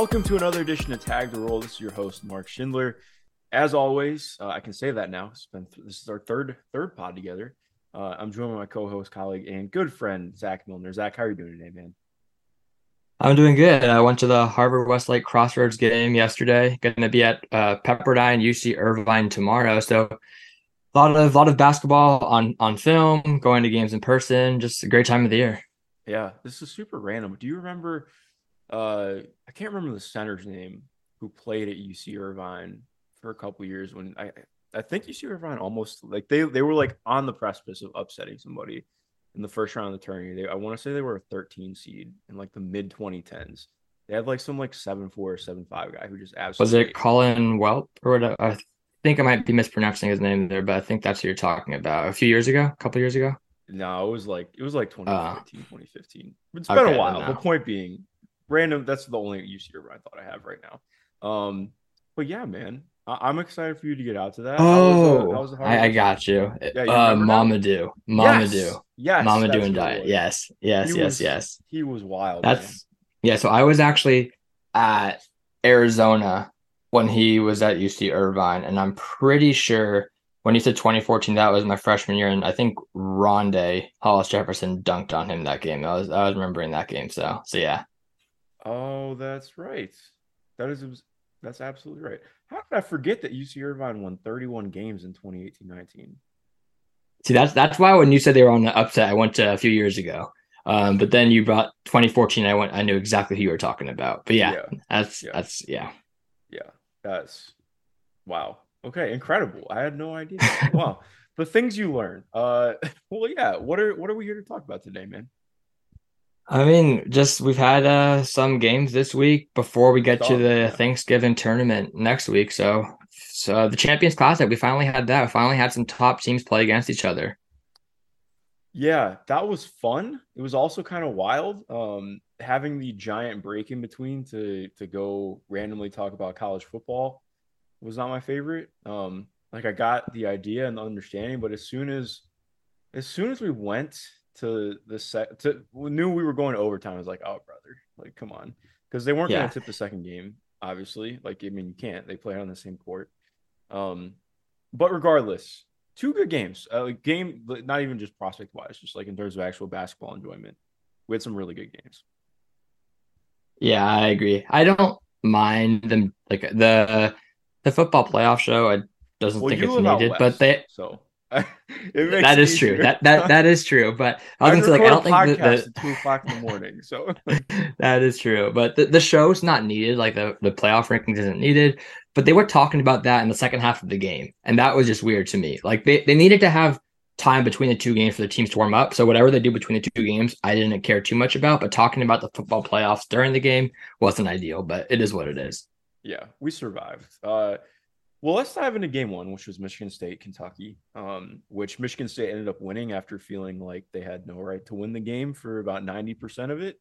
Welcome to another edition of Tag the Roll. This is your host Mark Schindler. As always, uh, I can say that now. It's been this is our third third pod together. Uh, I'm joined by my co-host, colleague, and good friend Zach Milner. Zach, how are you doing today, man? I'm doing good. I went to the Harvard Westlake Crossroads game yesterday. Going to be at uh, Pepperdine UC Irvine tomorrow. So a lot of lot of basketball on on film, going to games in person. Just a great time of the year. Yeah, this is super random. Do you remember? Uh, I can't remember the center's name who played at UC Irvine for a couple years. When I I think UC Irvine almost like they they were like on the precipice of upsetting somebody in the first round of the tournament. They, I want to say they were a 13 seed in like the mid 2010s. They had like some like seven four, seven five guy who just absolutely Was it Collin Welp or whatever? I think I might be mispronouncing his name there, but I think that's who you're talking about. A few years ago, a couple years ago. No, it was like it was like 2014, 2015. It's been okay, a while. then The point being, random. That's the only UC Irvine thought I have right now. Um, but yeah, man, I- I'm excited for you to get out to that. Was, uh, how was Oh, I, I got you. Yeah, you uh, now? Mamadou, Mamadou, Yes, yes, Mamadou that's Ndiaye. Yes, yes, He yes, was- yes. He was wild. man. That's yeah. So I was actually at Arizona when he was at UC Irvine, and I'm pretty sure when he said 2014, that was my freshman year, and I think Rondae Hollis Jefferson dunked on him that game. I was I was remembering that game. So so yeah. Oh, that's right. That is that's absolutely right. How did I forget that UC Irvine won 31 games in 2018-19? See, that's that's why when you said they were on the upset, I went to a few years ago. Um, but then you brought 2014. I went. I knew exactly who you were talking about. But yeah, Yeah. that's Yeah. that's yeah. Yeah, that's wow. Okay, incredible. I had no idea. wow. The things you learn. Uh well yeah, what are what are we here to talk about today, man? I mean, just we've had uh, some games this week before we get to the yeah. Thanksgiving tournament next week. So, so the Champions Classic, we finally had that. We finally had some top teams play against each other. Yeah, that was fun. It was also kind of wild. Um, having the giant break in between to to go randomly talk about college football was not my favorite. Um, like I got the idea and the understanding, but as soon as as soon as we went to the set to knew we were going to overtime, I was like, oh brother, like come on. Because they weren't yeah. gonna tip the second game, obviously. Like, I mean, you can't. They play on the same court. Um, but regardless, two good games. Uh, like game, not even just prospect wise, just like in terms of actual basketball enjoyment. We had some really good games. Yeah, I agree. I don't mind them like the the football playoff show. I doesn't well, think it's needed, west, but they so that is true. That that that is true. But I was say like I don't think the, the two o'clock in the morning. So that is true. But the, the show's not needed. Like the, the playoff rankings isn't needed. But they were talking about that in the second half of the game. And that was just weird to me. Like they, they needed to have time between the two games for the teams to warm up. So whatever they do between the two games, I didn't care too much about. But talking about the football playoffs during the game wasn't ideal, but it is what it is. Yeah, we survived. Uh well, let's dive into game one, which was Michigan State, Kentucky, um, which Michigan State ended up winning after feeling like they had no right to win the game for about 90% of it.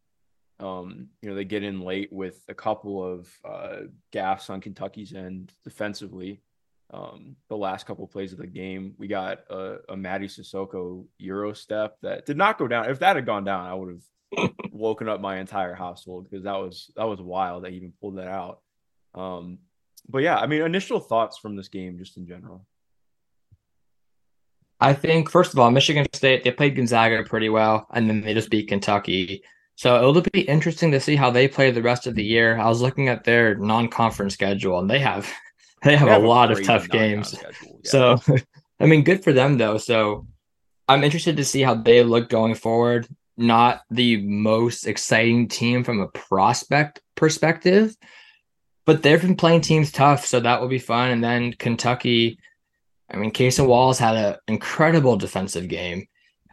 Um, you know, they get in late with a couple of uh, gaffes on Kentucky's end defensively. Um, the last couple of plays of the game, we got a, a Mady Sissoko Euro step that did not go down. If that had gone down, I would have woken up my entire household because that was that was wild. They even pulled that out. Um, but yeah, I mean, initial thoughts from this game, just in general. I think first of all, Michigan State they played Gonzaga pretty well, and then they just beat Kentucky. So it'll be interesting to see how they play the rest of the year. I was looking at their non-conference schedule, and they have they have, they have a, a lot of tough games. Yeah. So, I mean, good for them though. So I'm interested to see how they look going forward. Not the most exciting team from a prospect perspective, but they've been playing teams tough, so that will be fun. And then Kentucky, I mean, Cason Wallace had an incredible defensive game.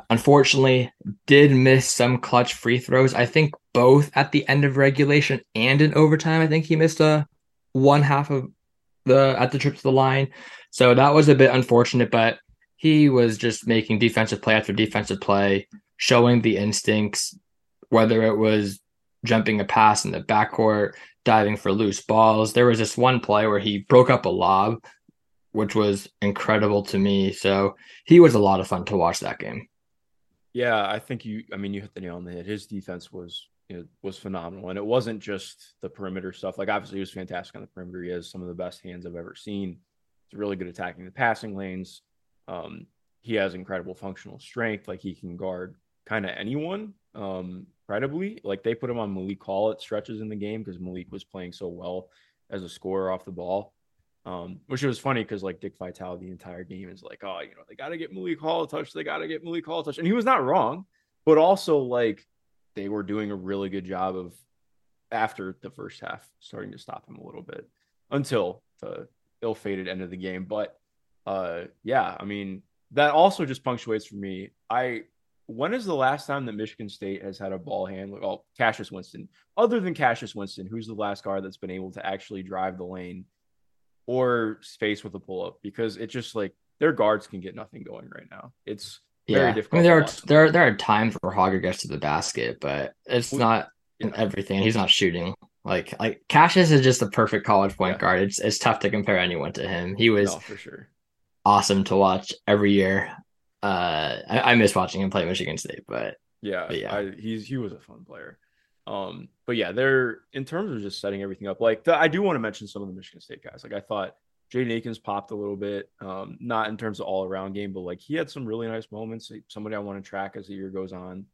Unfortunately, did miss some clutch free throws. I think both at the end of regulation and in overtime. I think he missed a one half of the at the trip to the line. So that was a bit unfortunate, but he was just making defensive play after defensive play, showing the instincts, whether it was jumping a pass in the backcourt, diving for loose balls. There was this one play where he broke up a lob, which was incredible to me. So he was a lot of fun to watch that game. Yeah, I think you. I mean, you hit the nail on the head. His defense was you know, was phenomenal, and it wasn't just the perimeter stuff. Like obviously, he was fantastic on the perimeter. He has some of the best hands I've ever seen. He's really good attacking the passing lanes. Um, he has incredible functional strength. Like he can guard kind of anyone. Um, incredibly. Like they put him on Malik Hall at stretches in the game because Malik was playing so well as a scorer off the ball. Um, which was funny because like Dick Vitale the entire game is like, oh, you know, they got to get Malik Hall a touch. They got to get Malik Hall a touch. And he was not wrong, but also like they were doing a really good job of after the first half starting to stop him a little bit until the ill-fated end of the game. But uh, yeah, I mean, that also just punctuates for me. I when is the last time that Michigan State has had a ball handler? Well, Cassius Winston. Other than Cassius Winston, who's the last guard that's been able to actually drive the lane or space with a pull up? Because it's just like their guards can get nothing going right now. It's very yeah. difficult. I mean, there are there are, there are times where Hoggard gets to the basket, but it's well, not yeah. everything. He's not shooting. Like like Cassius is just the perfect college point yeah. guard. It's it's tough to compare anyone to him. He was no, for sure awesome to watch every year uh, I, I miss watching him play Michigan State, but yeah, but yeah, I, he's he was a fun player. Um, but yeah, they're in terms of just setting everything up. Like the, I do want to mention some of the Michigan State guys. Like I thought Jaden Akins popped a little bit, um, not in terms of all around game, but like he had some really nice moments. Somebody I want to track as the year goes on.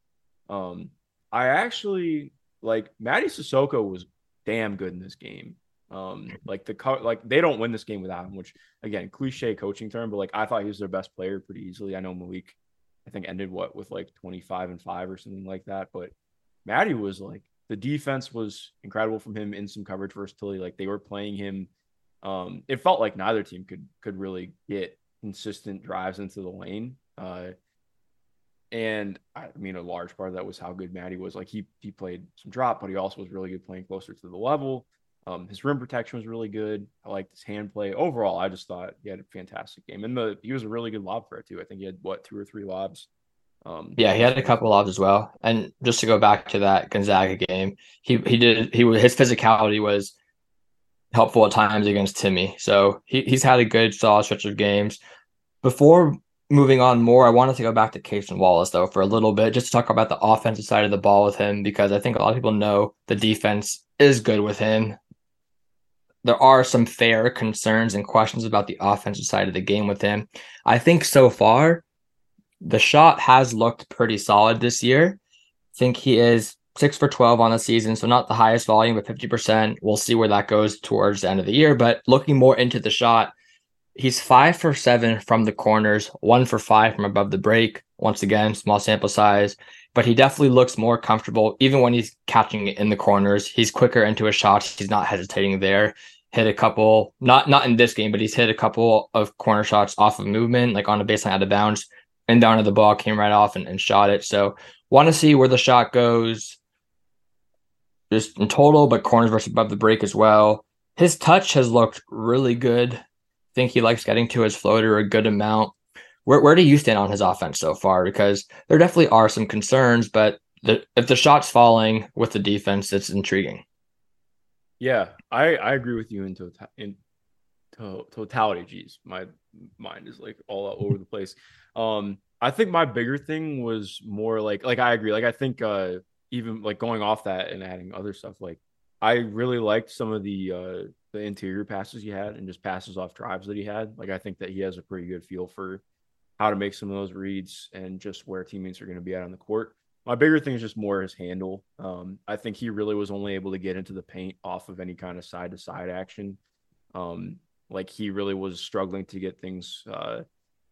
Um, I actually like Mady Sissoko was damn good in this game. Um, like the co- like they don't win this game without him, which again, cliche coaching term, but like I thought he was their best player pretty easily. I know Malik, I think ended what with like 25 and five or something like that, but Mady was like the defense was incredible from him in some coverage versatility. Like they were playing him. Um, it felt like neither team could could really get consistent drives into the lane. Uh, and I mean, a large part of that was how good Mady was. Like he he played some drop, but he also was really good playing closer to the level. Um, his rim protection was really good. I liked his hand play. Overall, I just thought he had a fantastic game. And the he was a really good lob threat too. I think he had what two or three lobs. Um, yeah, he had a couple of lobs as well. And just to go back to that Gonzaga game, he he did he his physicality was helpful at times against Timme. So he, he's had a good solid stretch of games. Before moving on more, I wanted to go back to Cason Wallace though for a little bit, just to talk about the offensive side of the ball with him because I think a lot of people know the defense is good with him there are some fair concerns and questions about the offensive side of the game with him. I think so far, the shot has looked pretty solid this year. I think he is six for 12 on the season, so not the highest volume, but 50%. We'll see where that goes towards the end of the year. But looking more into the shot, he's five for seven from the corners, one for five from above the break. Once again, small sample size, but he definitely looks more comfortable even when he's catching it in the corners. He's quicker into his shots. He's not hesitating there hit a couple, not not in this game, but he's hit a couple of corner shots off of movement, like on a baseline out of bounds, and down to the ball, came right off and, and shot it. So want to see where the shot goes just in total, but corners versus above the break as well. His touch has looked really good. I think he likes getting to his floater a good amount. Where where do you stand on his offense so far? Because there definitely are some concerns, but the, if the shot's falling with the defense, it's intriguing. Yeah, I I agree with you in total in to- totality. Geez, my mind is like all over the place. Um, I think my bigger thing was more like like I agree. Like I think uh even like going off that and adding other stuff like I really liked some of the uh the interior passes he had and just passes off drives that he had. Like I think that he has a pretty good feel for how to make some of those reads and just where teammates are going to be at on the court. My bigger thing is just more his handle. Um, I think he really was only able to get into the paint off of any kind of side to side action. Um, like he really was struggling to get things uh,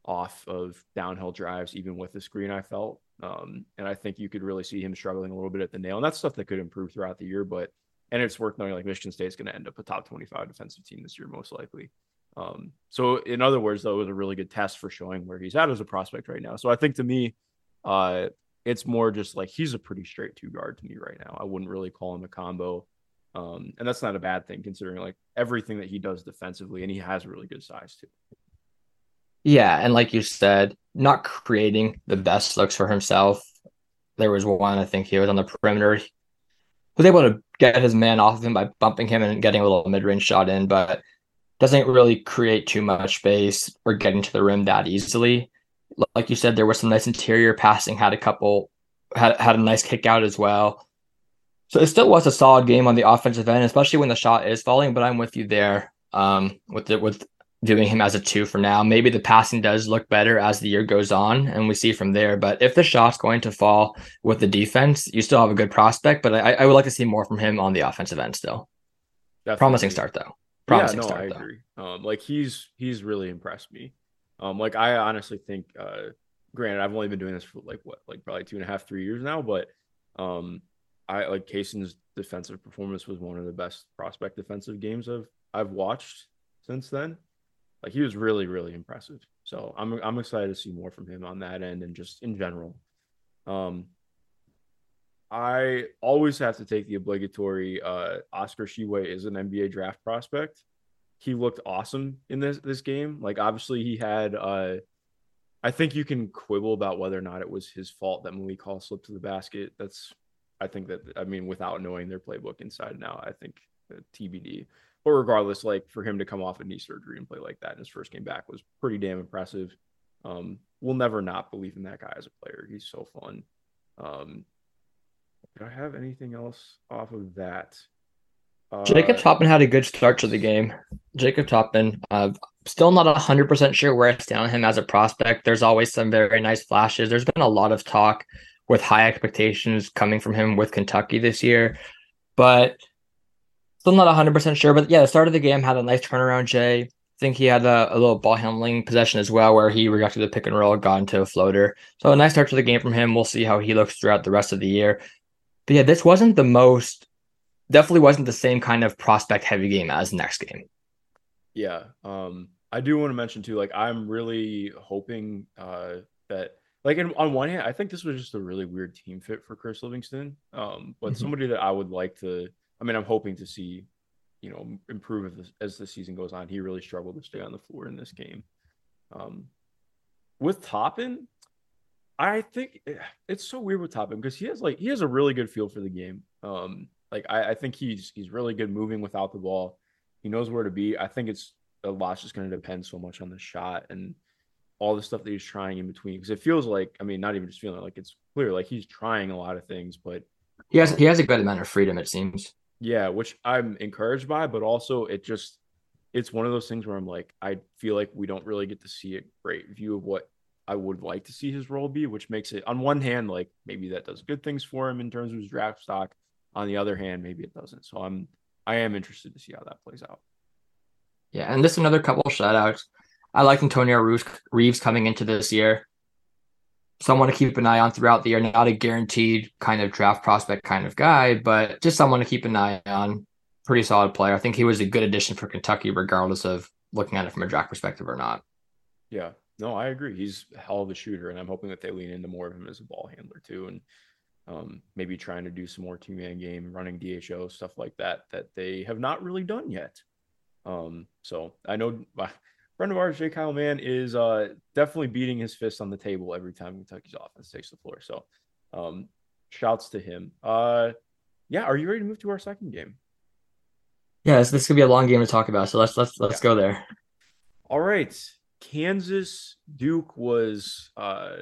off of downhill drives, even with the screen. I felt, um, and I think you could really see him struggling a little bit at the nail, and that's stuff that could improve throughout the year. But and it's worth knowing like Michigan State is going to end up a top twenty-five defensive team this year, most likely. Um, so in other words, though, it was a really good test for showing where he's at as a prospect right now. So I think to me, uh, it's more just like he's a pretty straight two guard to me right now. I wouldn't really call him a combo. Um, and that's not a bad thing considering like everything that he does defensively, and he has really good size too. Yeah, and like you said, not creating the best looks for himself. There was one I think he was on the perimeter. He was able to get his man off of him by bumping him and getting a little mid-range shot in, but doesn't really create too much space or getting to the rim that easily like you said, there was some nice interior passing, had a couple, had, had a nice kick out as well. So it still was a solid game on the offensive end, especially when the shot is falling. But I'm with you there um, with it with viewing him as a two for now. Maybe the passing does look better as the year goes on, and we see from there. But if the shot's going to fall with the defense, you still have a good prospect. But I, I would like to see more from him on the offensive end still. Definitely. Promising start though. Promising yeah, no, start, I agree. Um, like he's he's really impressed me. Um, like I honestly think, uh, granted, I've only been doing this for like what, like probably two and a half, three years now, but um, I like Cason's defensive performance was one of the best prospect defensive games of I've watched since then. Like he was really, really impressive. So I'm I'm excited to see more from him on that end and just in general. Um, I always have to take the obligatory uh, Oscar Tshiebwe is an NBA draft prospect he looked awesome in this this game. Like obviously he had uh I think you can quibble about whether or not it was his fault that Malik Hall slipped to the basket. That's I think that I mean without knowing their playbook inside now, I think TBD. But regardless, like for him to come off a knee surgery and play like that in his first game back was pretty damn impressive. Um, we'll never not believe in that guy as a player. He's so fun. Um, do I have anything else off of that? Jacob uh, Toppin had a good start to the game. Jacob Toppin, uh, still not 100% sure where I stand on him as a prospect. There's always some very nice flashes. There's been a lot of talk with high expectations coming from him with Kentucky this year, but still not 100% sure. But yeah, the start of the game had a nice turnaround, Jay. I think he had a, a little ball handling possession as well, where he reacted the pick and roll, got into a floater. So a nice start to the game from him. We'll see how he looks throughout the rest of the year But yeah, this wasn't the most, definitely wasn't the same kind of prospect heavy game as the next game. Yeah. Um, I do want to mention too, like I'm really hoping uh that like in, on one hand, I think this was just a really weird team fit for Chris Livingston. Um, but mm-hmm. somebody that I would like to I mean, I'm hoping to see, you know, improve as, as the season goes on. He really struggled to stay on the floor in this game. Um, with Toppin, I think eh, it's so weird with Toppin because he has like he has a really good feel for the game. Um, like I, I think he's he's really good moving without the ball. He knows where to be. I think it's a lot's just going to depend so much on the shot and all the stuff that he's trying in between. Because it feels like, I mean, not even just feeling like it's clear, like he's trying a lot of things, but he has he has a good amount of freedom. It seems. Yeah, which I'm encouraged by, but also it just it's one of those things where I'm like, I feel like we don't really get to see a great view of what I would like to see his role be, which makes it on one hand, like maybe that does good things for him in terms of his draft stock. On the other hand, maybe it doesn't. So I'm I am interested to see how that plays out. Yeah, and this another couple shout outs. I like Antonio Reeves coming into this year. Someone to keep an eye on throughout the year. Not a guaranteed kind of draft prospect kind of guy, but just someone to keep an eye on. Pretty solid player. I think he was a good addition for Kentucky, regardless of looking at it from a draft perspective or not. Yeah, no, I agree. He's a hell of a shooter, and I'm hoping that they lean into more of him as a ball handler too, and um, maybe trying to do some more two man game, running DHO stuff like that that they have not really done yet. Um, so I know my friend of ours, J. Kyle Mann, is uh, definitely beating his fist on the table every time Kentucky's offense takes the floor. So um, shouts to him. Uh, yeah, are you ready to move to our second game? Yeah, this, this could be a long game to talk about. So let's let's let's yeah. go there. All right, Kansas Duke was. Uh,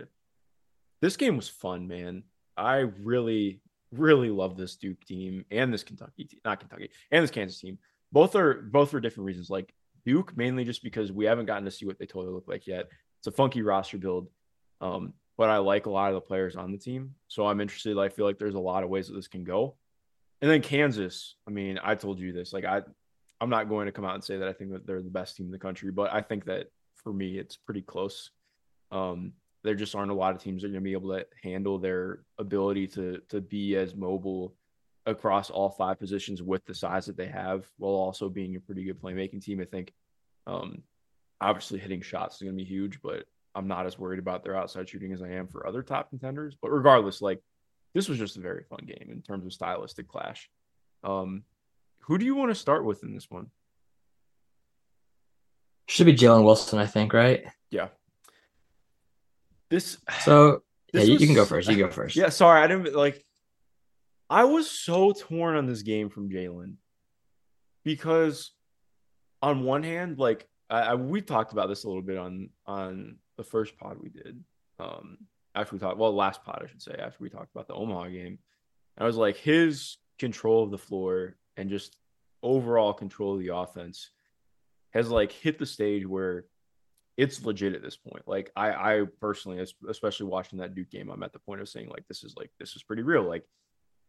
this game was fun, man. I really really love this Duke team and this Kentucky team, not Kentucky, and this Kansas team both are both for different reasons. Like Duke, mainly just because we haven't gotten to see what they totally look like yet. It's a funky roster build. Um, but I like a lot of the players on the team. So I'm interested. I feel like there's a lot of ways that this can go. And then Kansas, I mean, I told you this. Like I I'm not going to come out and say that I think that they're the best team in the country, but I think that for me it's pretty close. Um, there just aren't a lot of teams that are going to be able to handle their ability to to be as mobile across all five positions with the size that they have, while also being a pretty good playmaking team. I think um, obviously hitting shots is going to be huge, but I'm not as worried about their outside shooting as I am for other top contenders. But regardless, like this was just a very fun game in terms of stylistic clash. Um, who do you want to start with in this one? Should be Jalen Wilson, I think, right? Yeah. This so this yeah, was, you can go first. You go first. Yeah, sorry, I didn't like I was so torn on this game from Jalen because on one hand, like I, I, we talked about this a little bit on on the first pod we did. Um, after we talked, well, last pod I should say, after we talked about the Omaha game, I was like his control of the floor and just overall control of the offense has like hit the stage where it's legit at this point. Like I, I personally, especially watching that Duke game, I'm at the point of saying like this is like this is pretty real. Like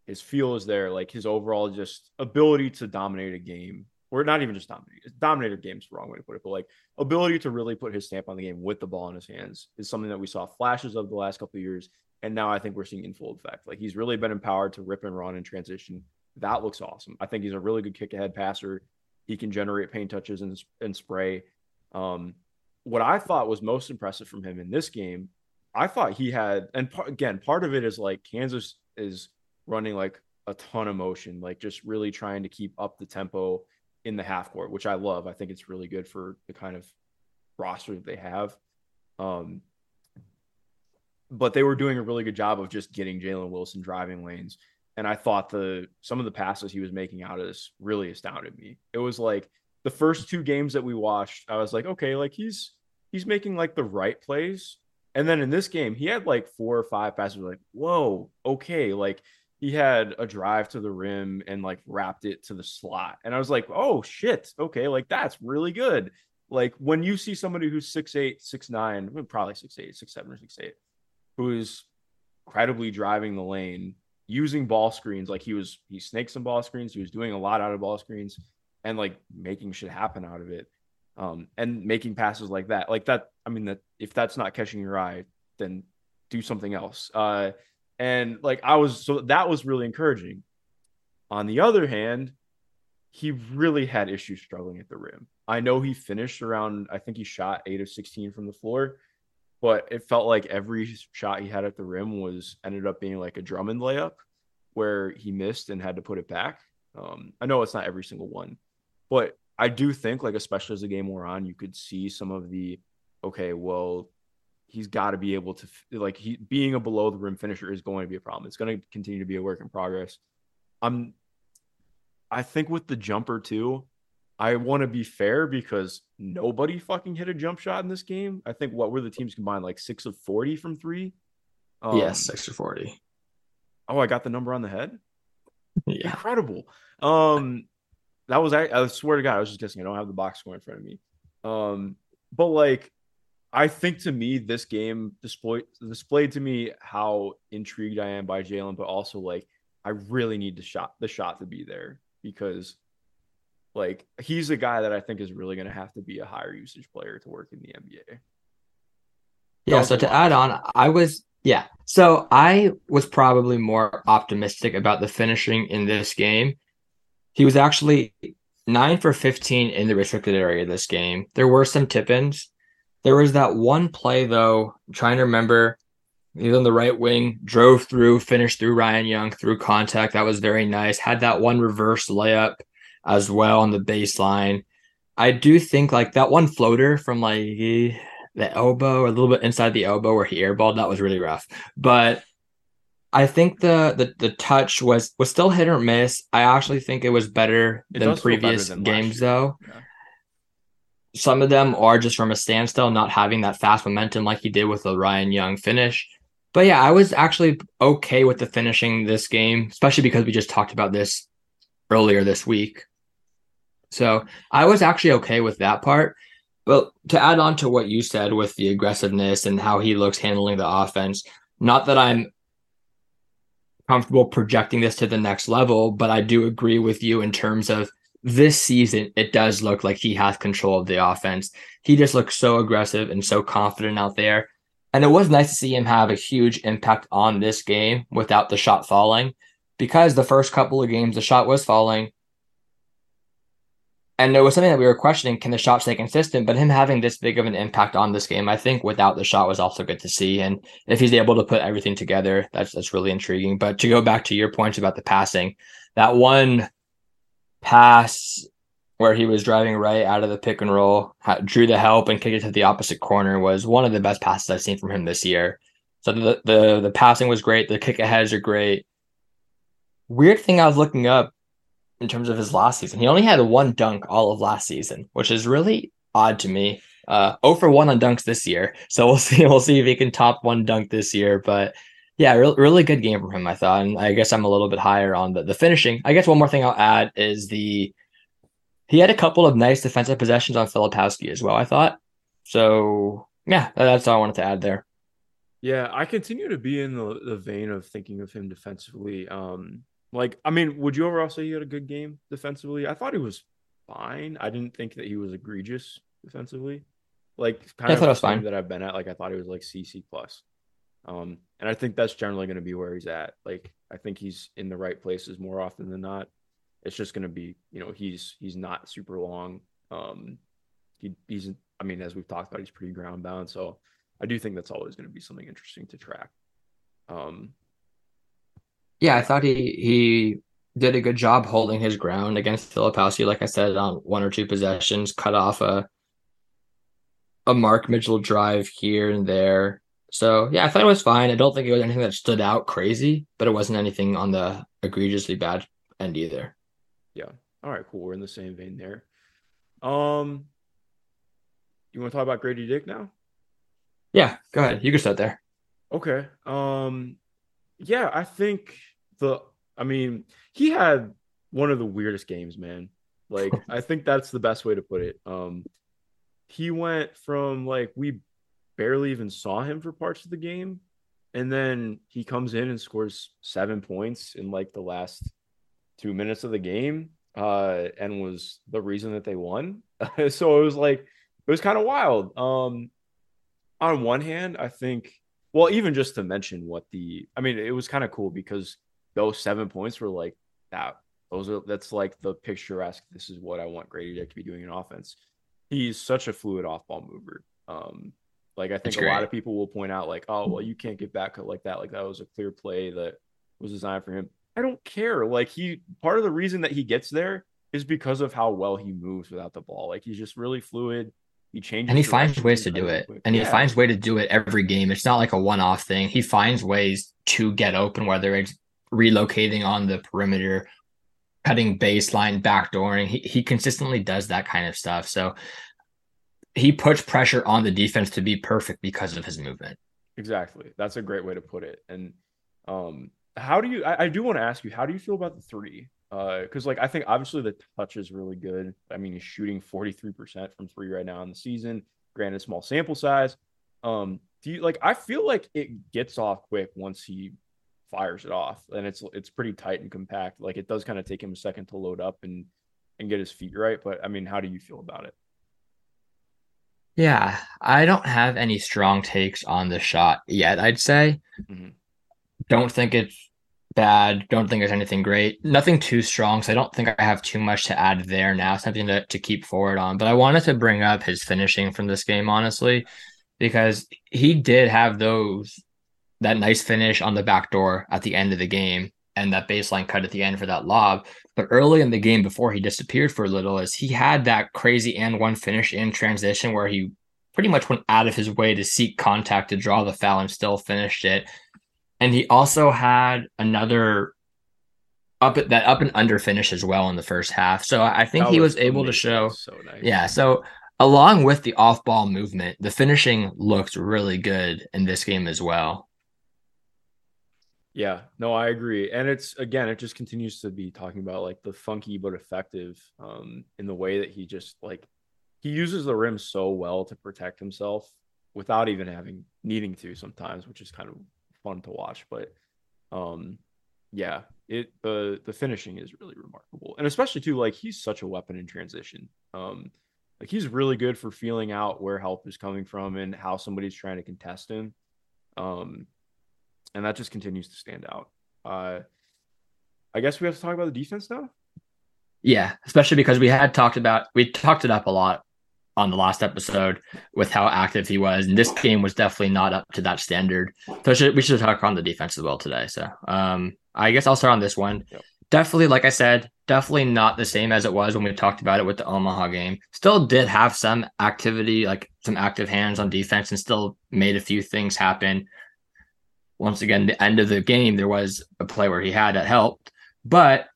his feel is there, like his overall just ability to dominate a game, or not even just dominate. Dominator game's the wrong way to put it, but like ability to really put his stamp on the game with the ball in his hands is something that we saw flashes of the last couple of years, and now I think we're seeing in full effect. Like he's really been empowered to rip and run and transition. That looks awesome. I think he's a really good kick ahead passer. He can generate paint touches and, and spray. Um, what I thought was most impressive from him in this game, I thought he had, and par- again, part of it is like Kansas is running like a ton of motion, like just really trying to keep up the tempo in the half court, which I love. I think it's really good for the kind of roster that they have. Um, but they were doing a really good job of just getting Jalen Wilson driving lanes. And I thought the some of the passes he was making out of this really astounded me. It was like the first two games that we watched, I was like, okay, like he's he's making like the right plays. And then in this game, he had like four or five passes. Like, whoa, okay, like he had a drive to the rim and like wrapped it to the slot. And I was like, oh shit, okay, like that's really good. Like when you see somebody who's six eight, six nine, probably six eight, six seven or six eight, who's incredibly driving the lane, using ball screens, like he was he snaked some ball screens, he was doing a lot out of ball screens and like making shit happen out of it. Um, and making passes like that. Like that, I mean that if that's not catching your eye, then do something else. Uh And like I was so that was really encouraging. On the other hand, he really had issues struggling at the rim. I know he finished around, I think he shot eight of 16 from the floor, but it felt like every shot he had at the rim was ended up being like a Drummond layup where he missed and had to put it back. Um, I know it's not every single one, but I do think, like, especially as the game wore on, you could see some of the okay, well, he's got to be able to like he being a below the rim finisher is going to be a problem. It's going to continue to be a work in progress. I'm I think with the jumper too, I want to be fair because nobody fucking hit a jump shot in this game. I think what were the teams combined like 6 of 40 from 3? Um, yes, 6 of 40. Oh, I got the number on the head. Yeah. Incredible. Um that was I, I swear to God, I was just guessing. I don't have the box score in front of me. Um, but like I think to me, this game displayed displayed to me how intrigued I am by Jalen, but also like I really need the shot the shot to be there because like he's a guy that I think is really going to have to be a higher usage player to work in the NBA. Yeah. So to add on, I was yeah. So I was probably more optimistic about the finishing in this game. He was actually nine for 15 in the restricted area this game. There were some tip ins there was that one play though. I'm trying to remember. He's on the right wing, drove through, finished through Ryan Young through contact. That was very nice. Had that one reverse layup as well on the baseline. I do think like that one floater from like the elbow, a little bit inside the elbow where he airballed, that was really rough. But I think the the the touch was was still hit or miss. I actually think it was better it than previous better than games though. Yeah some of them are just from a standstill, not having that fast momentum like he did with the Ryan Young finish. But yeah, I was actually okay with the finishing this game, especially because we just talked about this earlier this week. So I was actually okay with that part. But to add on to what you said with the aggressiveness and how he looks handling the offense, not that I'm comfortable projecting this to the next level, but I do agree with you in terms of this season, it does look like he has control of the offense. He just looks so aggressive and so confident out there. And it was nice to see him have a huge impact on this game without the shot falling because the first couple of games, the shot was falling. And it was something that we were questioning can the shot stay consistent? But him having this big of an impact on this game, I think without the shot was also good to see. And if he's able to put everything together, that's that's really intriguing. But to go back to your points about the passing, that one pass where he was driving right out of the pick and roll, drew the help and kicked it to the opposite corner was one of the best passes I've seen from him this year. So the the the passing was great. The kick aheads are great. Weird thing I was looking up in terms of his last season. He only had one dunk all of last season, which is really odd to me. Uh, 0 for 1 on dunks this year. So we'll see. We'll see if he can top one dunk this year. But yeah, re- really good game from him, I thought. And I guess I'm a little bit higher on the, the finishing. I guess one more thing I'll add is the he had a couple of nice defensive possessions on Filipowski as well, I thought. So yeah, that's all I wanted to add there. Yeah, I continue to be in the, the vein of thinking of him defensively. Um, like, I mean, would you overall say he had a good game defensively? I thought he was fine. I didn't think that he was egregious defensively. Like, kind of I thought it was fine. that I've been at. Like, I thought he was like CC plus. Um, and I think that's generally going to be where he's at. Like, I think he's in the right places more often than not. It's just going to be, you know, he's he's not super long. Um, he, he's, I mean, as we've talked about, he's pretty ground bound. So I do think that's always going to be something interesting to track. Um, yeah, I thought he he did a good job holding his ground against Filipowski. Like I said, on one or two possessions, cut off a a Mark Mitchell drive here and there. So yeah, I thought it was fine. I don't think it was anything that stood out crazy, but it wasn't anything on the egregiously bad end either. Yeah. All right, cool. We're in the same vein there. Um you want to talk about Grady Dick now? Yeah, go ahead. You can start there. Okay. Um yeah, I think the I mean, he had one of the weirdest games, man. Like I think that's the best way to put it. Um he went from like we barely even saw him for parts of the game. And then he comes in and scores seven points in like the last two minutes of the game uh, and was the reason that they won. so it was like, it was kind of wild. Um, on one hand, I think well, even just to mention what the, I mean, it was kind of cool because those seven points were like that. Those are that's like the picturesque. This is what I want Grady Dick to be doing in offense. He's such a fluid off ball mover. Um, like I think a lot of people will point out, like, oh, well, you can't get back like that. Like that was a clear play that was designed for him. I don't care. Like he part of the reason that he gets there is because of how well he moves without the ball. Like he's just really fluid. He changes and he finds ways to do it. And yeah. he finds way to do it every game. It's not like a one-off thing. He finds ways to get open, whether it's relocating on the perimeter, cutting baseline, backdooring. He he consistently does that kind of stuff. So he puts pressure on the defense to be perfect because of his movement. Exactly. That's a great way to put it. And um, how do you? I, I do want to ask you, how do you feel about the three? Because uh, like I think obviously the touch is really good. I mean, he's shooting forty three percent from three right now in the season. Granted, small sample size. Um, do you like? I feel like it gets off quick once he fires it off, and it's it's pretty tight and compact. Like it does kind of take him a second to load up and and get his feet right. But I mean, how do you feel about it? Yeah, I don't have any strong takes on the shot yet. I'd say. Mm-hmm. Don't think it's bad. Don't think there's anything great. Nothing too strong. So I don't think I have too much to add there now. Something to, to keep forward on. But I wanted to bring up his finishing from this game, honestly, because he did have those that nice finish on the back door at the end of the game and that baseline cut at the end for that lob. But early in the game, before he disappeared for a little, is he had that crazy and one finish in transition where he pretty much went out of his way to seek contact to draw the foul and still finished it. And he also had another up at that up and under finish as well in the first half. So I think that he was, was able to show. So nice. Yeah. So along with the off ball movement, the finishing looked really good in this game as well. Yeah, no, I agree. And it's again, it just continues to be talking about like the funky but effective um in the way that he just like he uses the rim so well to protect himself without even having needing to sometimes, which is kind of fun to watch. But um, yeah, it the the finishing is really remarkable, and especially too like he's such a weapon in transition. Um, like he's really good for feeling out where help is coming from and how somebody's trying to contest him. Um, and that just continues to stand out. Uh, I guess we have to talk about the defense now. Yeah, especially because we had talked about we talked it up a lot on the last episode with how active he was. And this game was definitely not up to that standard. So should, we should talk on the defense as well today. So um, I guess I'll start on this one. Yep. Definitely, like I said, definitely not the same as it was when we talked about it with the Omaha game. Still did have some activity, like some active hands on defense, and still made a few things happen. Once again, the end of the game, there was a play where he had that helped, but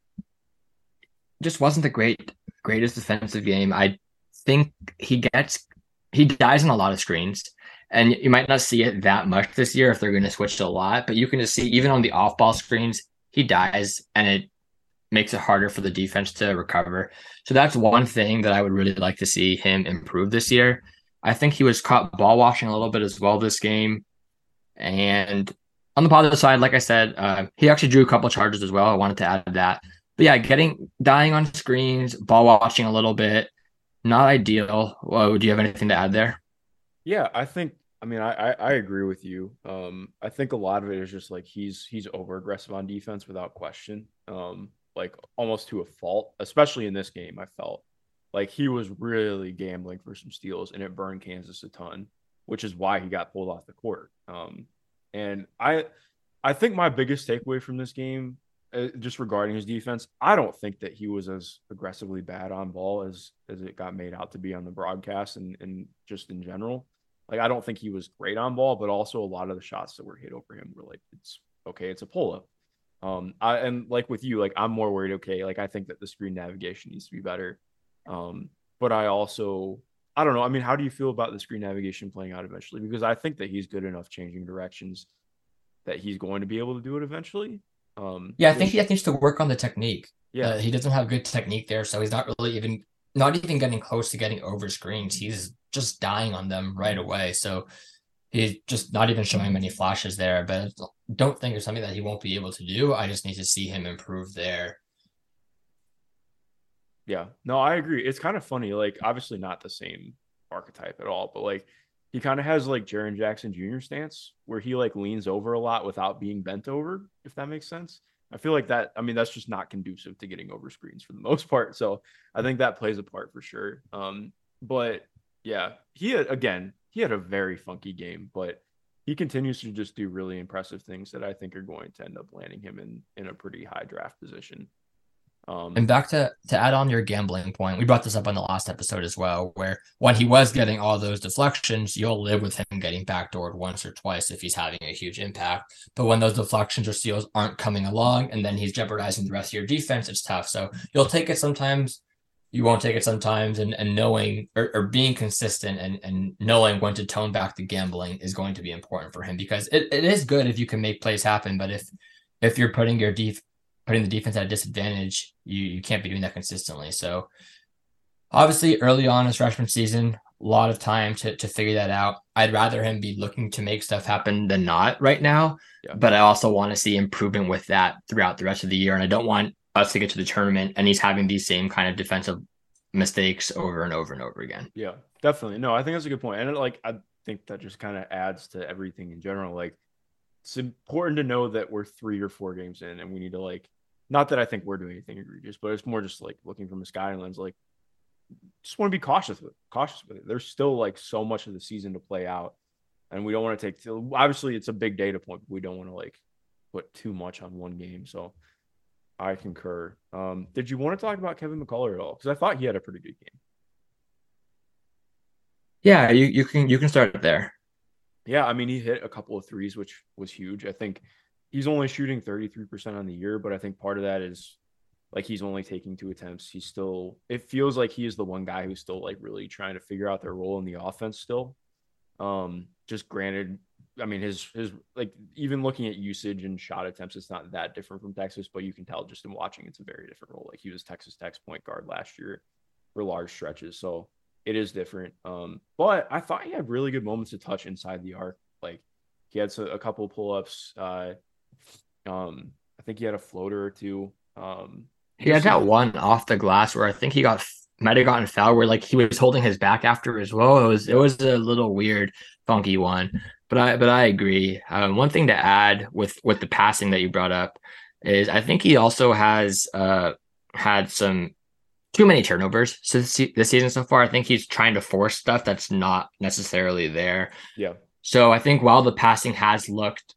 just wasn't the great greatest defensive game. I think he gets he dies in a lot of screens. And you might not see it that much this year if they're going to switch a lot, but you can just see even on the off ball screens, he dies and it makes it harder for the defense to recover. So that's one thing that I would really like to see him improve this year. I think he was caught ball washing a little bit as well this game. And on the positive side, like I said, uh, he actually drew a couple charges as well. I wanted to add that. But yeah, getting dying on screens, ball watching a little bit, not ideal. Well, do you have anything to add there? Yeah, I think. I mean, I, I, I agree with you. Um, I think a lot of it is just like he's he's over aggressive on defense without question. Um, like almost to a fault, especially in this game. I felt like he was really gambling for some steals, and it burned Kansas a ton, which is why he got pulled off the court. Um, and I I think my biggest takeaway from this game uh, just regarding his defense, I don't think that he was as aggressively bad on ball as as it got made out to be on the broadcast and and just in general. Like I don't think he was great on ball, but also a lot of the shots that were hit over him were like it's okay, it's a pull up. Um, I and like with you, like I'm more worried. Okay, like I think that the screen navigation needs to be better. Um, but I also I don't know. I mean, how do you feel about the screen navigation playing out eventually? Because I think that he's good enough changing directions that he's going to be able to do it eventually. Um, yeah, I think he needs to work on the technique. Yeah, uh, he doesn't have good technique there, so he's not really even not even getting close to getting over screens. He's just dying on them right away. So he's just not even showing many flashes there. But don't think it's something that he won't be able to do. I just need to see him improve there. Yeah, no, I agree. It's kind of funny. Like, obviously, not the same archetype at all, but like he kind of has like Jaren Jackson Jr. stance where he like leans over a lot without being bent over, if that makes sense. I feel like that. I mean, that's just not conducive to getting over screens for the most part. So I think that plays a part for sure. Um, but yeah, he had, again, he had a very funky game, but he continues to just do really impressive things that I think are going to end up landing him in in a pretty high draft position. Um, and back to to add on your gambling point, we brought this up on the last episode as well, where when he was getting all those deflections, you'll live with him getting backdoored once or twice if he's having a huge impact. But when those deflections or steals aren't coming along, and then he's jeopardizing the rest of your defense, it's tough. So you'll take it sometimes, you won't take it sometimes, and and knowing or, or being consistent and and knowing when to tone back the gambling is going to be important for him because it, it is good if you can make plays happen, but if if you're putting your def putting the defense at a disadvantage, you you can't be doing that consistently. So obviously early on his freshman season, a lot of time to to figure that out. I'd rather him be looking to make stuff happen than not right now. Yeah. But I also want to see improvement with that throughout the rest of the year. And I don't want us to get to the tournament and he's having these same kind of defensive mistakes over and over and over again. Yeah, definitely. No, I think that's a good point. And like I think that just kind of adds to everything in general. Like it's important to know that we're three or four games in and we need to like not that I think we're doing anything egregious, but it's more just like looking from a sky lens, like just want to be cautious with cautious with it. There's still like so much of the season to play out. And we don't want to take obviously it's a big data point, but we don't want to like put too much on one game. So I concur. Um, did you want to talk about Kevin McCullar at all? Because I thought he had a pretty good game. Yeah, you, you can you can start there. Yeah, I mean he hit a couple of threes, which was huge. I think he's only shooting 33% on the year, but I think part of that is like he's only taking two attempts. He's still it feels like he is the one guy who's still like really trying to figure out their role in the offense still. Um, just granted, I mean his his like even looking at usage and shot attempts, it's not that different from Texas, but you can tell just in watching it's a very different role. Like he was Texas Tech's point guard last year for large stretches. So it is different. Um, but I thought he had really good moments to touch inside the arc. Like he had a couple pull ups. Uh, um, I think he had a floater or two. Um, he had that one off the glass where I think he got might have gotten foul where like he was holding his back after as well. It was it was a little weird, funky one. But I but I agree. Um, one thing to add with with the passing that you brought up is I think he also has uh had some too many turnovers this season so far. I think he's trying to force stuff that's not necessarily there. Yeah. So I think while the passing has looked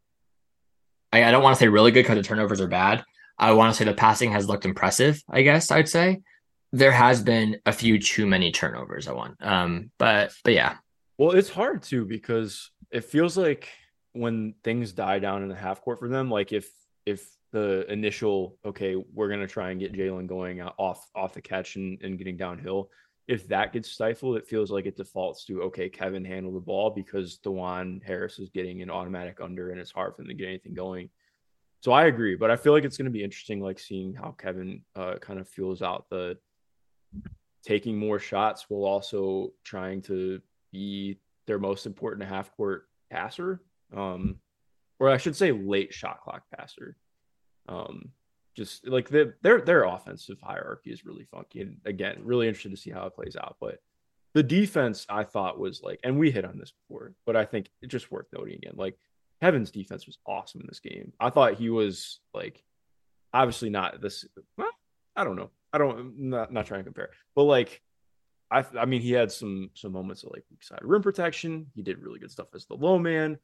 I, I don't want to say really good because the turnovers are bad. I want to say the passing has looked impressive, I guess I'd say. There has been a few too many turnovers, I want. Um, but but yeah. Well, it's hard too because it feels like when things die down in the half court for them, like if if the initial okay, we're gonna try and get Jalen going off off the catch and, and getting downhill, if that gets stifled, it feels like it defaults to okay, Kevin handle the ball because Dajuan Harris is getting an automatic under and it's hard for them to get anything going. So I agree, but I feel like it's going to be interesting, like seeing how Kevin uh, kind of fuels out the taking more shots while also trying to be their most important half court passer, um, or I should say late shot clock passer. Um, just like the, their their offensive hierarchy is really funky. And again, really interested to see how it plays out. But the defense I thought was like, and we hit on this before, but I think it just worth noting again. Like Kevin's defense was awesome in this game. I thought he was like obviously not this well, I don't know. I don't not not trying to compare, but like I I mean he had some some moments of like weak side rim protection. He did really good stuff as the low man.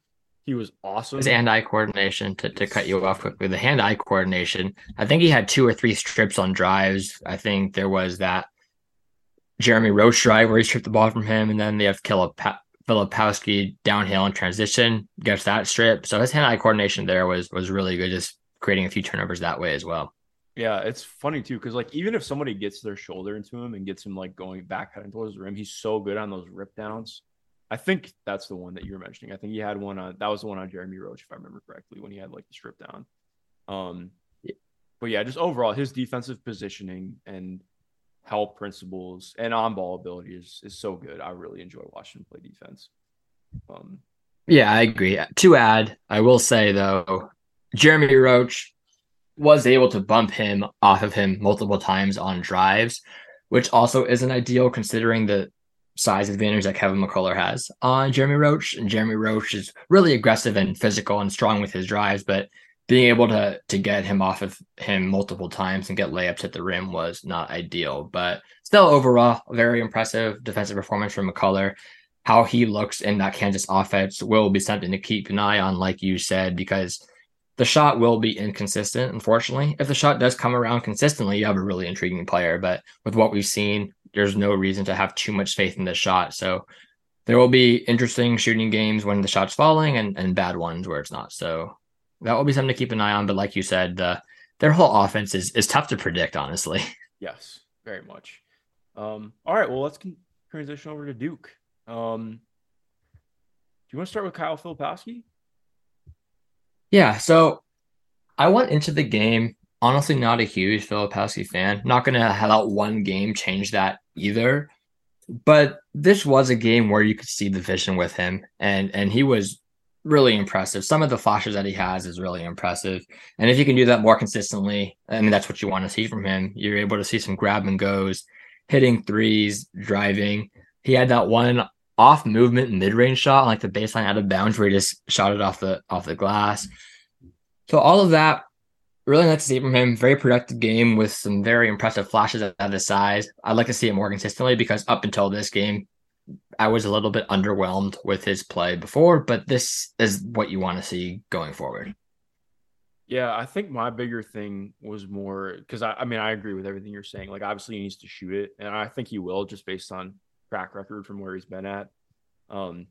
He was awesome. His hand eye coordination, to, to cut you off quickly, the hand eye coordination. I think he had two or three strips on drives. I think there was that Jeremy Roach drive where he stripped the ball from him, and then they have Philip Filipowski downhill in transition, gets that strip. So his hand eye coordination there was was really good, just creating a few turnovers that way as well. Yeah, it's funny too, because like even if somebody gets their shoulder into him and gets him like going back cutting towards the rim, he's so good on those rip downs. I think that's the one that you were mentioning. I think he had one on that was the one on Jeremy Roach, if I remember correctly, when he had like the strip down. Um, but yeah, just overall his defensive positioning and help principles and on ball ability is is so good. I really enjoy watching him play defense. Um, yeah, I agree. To add, I will say though, Jeremy Roach was able to bump him off of him multiple times on drives, which also isn't ideal considering the size advantage that Kevin McCullar has on Jeremy Roach. And Jeremy Roach is really aggressive and physical and strong with his drives, but being able to to get him off of him multiple times and get layups at the rim was not ideal. But still, overall, very impressive defensive performance from McCullar. How he looks in that Kansas offense will be something to keep an eye on, like you said, because the shot will be inconsistent, unfortunately. If the shot does come around consistently, you have a really intriguing player. But with what we've seen, there's no reason to have too much faith in the shot. So there will be interesting shooting games when the shot's falling and, and bad ones where it's not. So that will be something to keep an eye on. But like you said, uh, their whole offense is, is tough to predict, honestly. Yes, very much. Um, all right, well, let's transition over to Duke. Um, do you want to start with Kyle Filipowski? Yeah, so I went into the game honestly not a huge Filipowski fan. Not going to that one game change that either. But this was a game where you could see the vision with him, and and he was really impressive. Some of the flashes that he has is really impressive. And if you can do that more consistently, I mean that's what you want to see from him. You're able to see some grab and goes, hitting threes, driving. He had that one off movement mid range shot, like the baseline out of bounds, where he just shot it off the off the glass. So all of that, really nice to see from him. Very productive game with some very impressive flashes at his size. I'd like to see it more consistently because up until this game, I was a little bit underwhelmed with his play before, but this is what you want to see going forward. Yeah, I think my bigger thing was more because I, I mean, I agree with everything you're saying. Like, obviously, he needs to shoot it, and I think he will just based on track record from where he's been at. Um,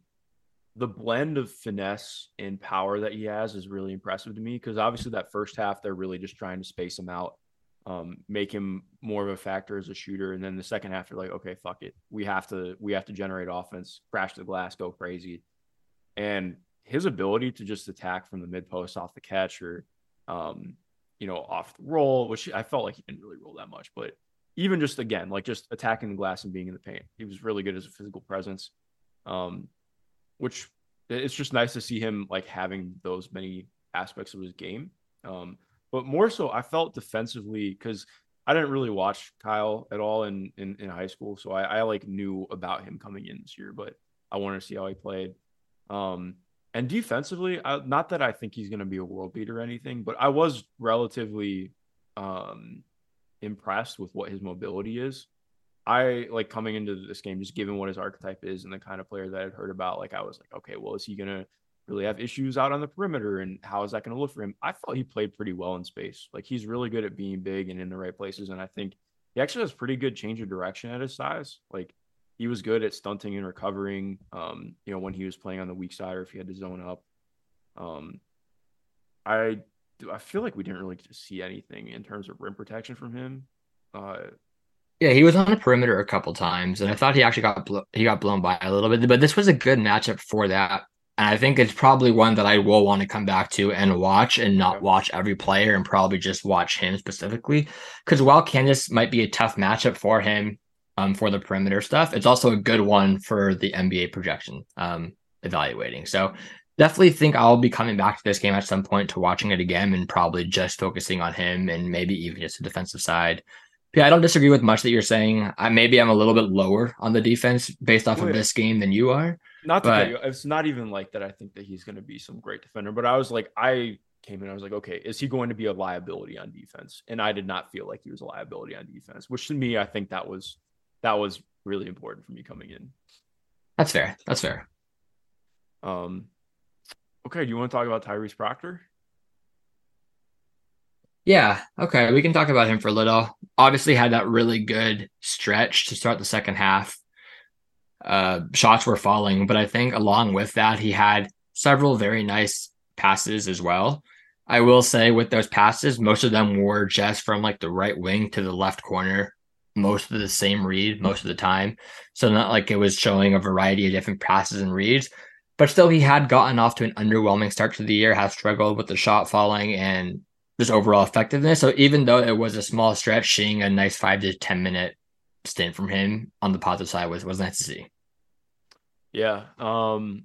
the blend of finesse and power that he has is really impressive to me because obviously that first half they're really just trying to space him out, um, make him more of a factor as a shooter, and then the second half they're like, okay, fuck it, we have to we have to generate offense, crash the glass, go crazy, and his ability to just attack from the mid post off the catch or, um, you know, off the roll, which I felt like he didn't really roll that much, but even just again like just attacking the glass and being in the paint, he was really good as a physical presence. Um, which it's just nice to see him like having those many aspects of his game. Um, but more so, I felt defensively because I didn't really watch Kyle at all in in, in high school, so I, I, like knew about him coming in this year, but I wanted to see how he played. Um, and defensively, I, not that I think he's going to be a world beater or anything, but I was relatively um, impressed with what his mobility is. I like coming into this game, just given what his archetype is and the kind of player that I'd heard about, like I was like, okay, well, is he gonna really have issues out on the perimeter and how is that gonna look for him? I thought he played pretty well in space. Like he's really good at being big and in the right places. And I think he actually has pretty good change of direction at his size. Like he was good at stunting and recovering. Um, you know, when he was playing on the weak side or if he had to zone up. Um, I I feel like we didn't really see anything in terms of rim protection from him. Uh, yeah, he was on the perimeter a couple times, and I thought he actually got blo- he got blown by a little bit. But this was a good matchup for that, and I think it's probably one that I will want to come back to and watch, and not watch every player, and probably just watch him specifically. Because while Kansas might be a tough matchup for him, um, for the perimeter stuff, it's also a good one for the NBA projection, um, evaluating. So definitely think I'll be coming back to this game at some point to watching it again, and probably just focusing on him, and maybe even just the defensive side yeah, I don't disagree with much that you're saying. I, maybe I'm a little bit lower on the defense based off Wait, of this game than you are. Not but... you, it's not even like that. I think that he's going to be some great defender, but I was like, I came in, I was like, okay, is he going to be a liability on defense? And I did not feel like he was a liability on defense, which to me, I think that was that was really important for me coming in. That's fair. That's fair. Um, okay. Do you want to talk about Tyrese Proctor? Yeah, okay, we can talk about him for a little. Obviously, had that really good stretch to start the second half. Uh, shots were falling, but I think along with that, he had several very nice passes as well. I will say with those passes, most of them were just from like the right wing to the left corner, most of the same read most of the time. So not like it was showing a variety of different passes and reads, but still he had gotten off to an underwhelming start to the year, has struggled with the shot falling and just overall effectiveness. So even though it was a small stretch, seeing a nice five to ten minute stint from him on the positive side was was nice to see. Yeah, um,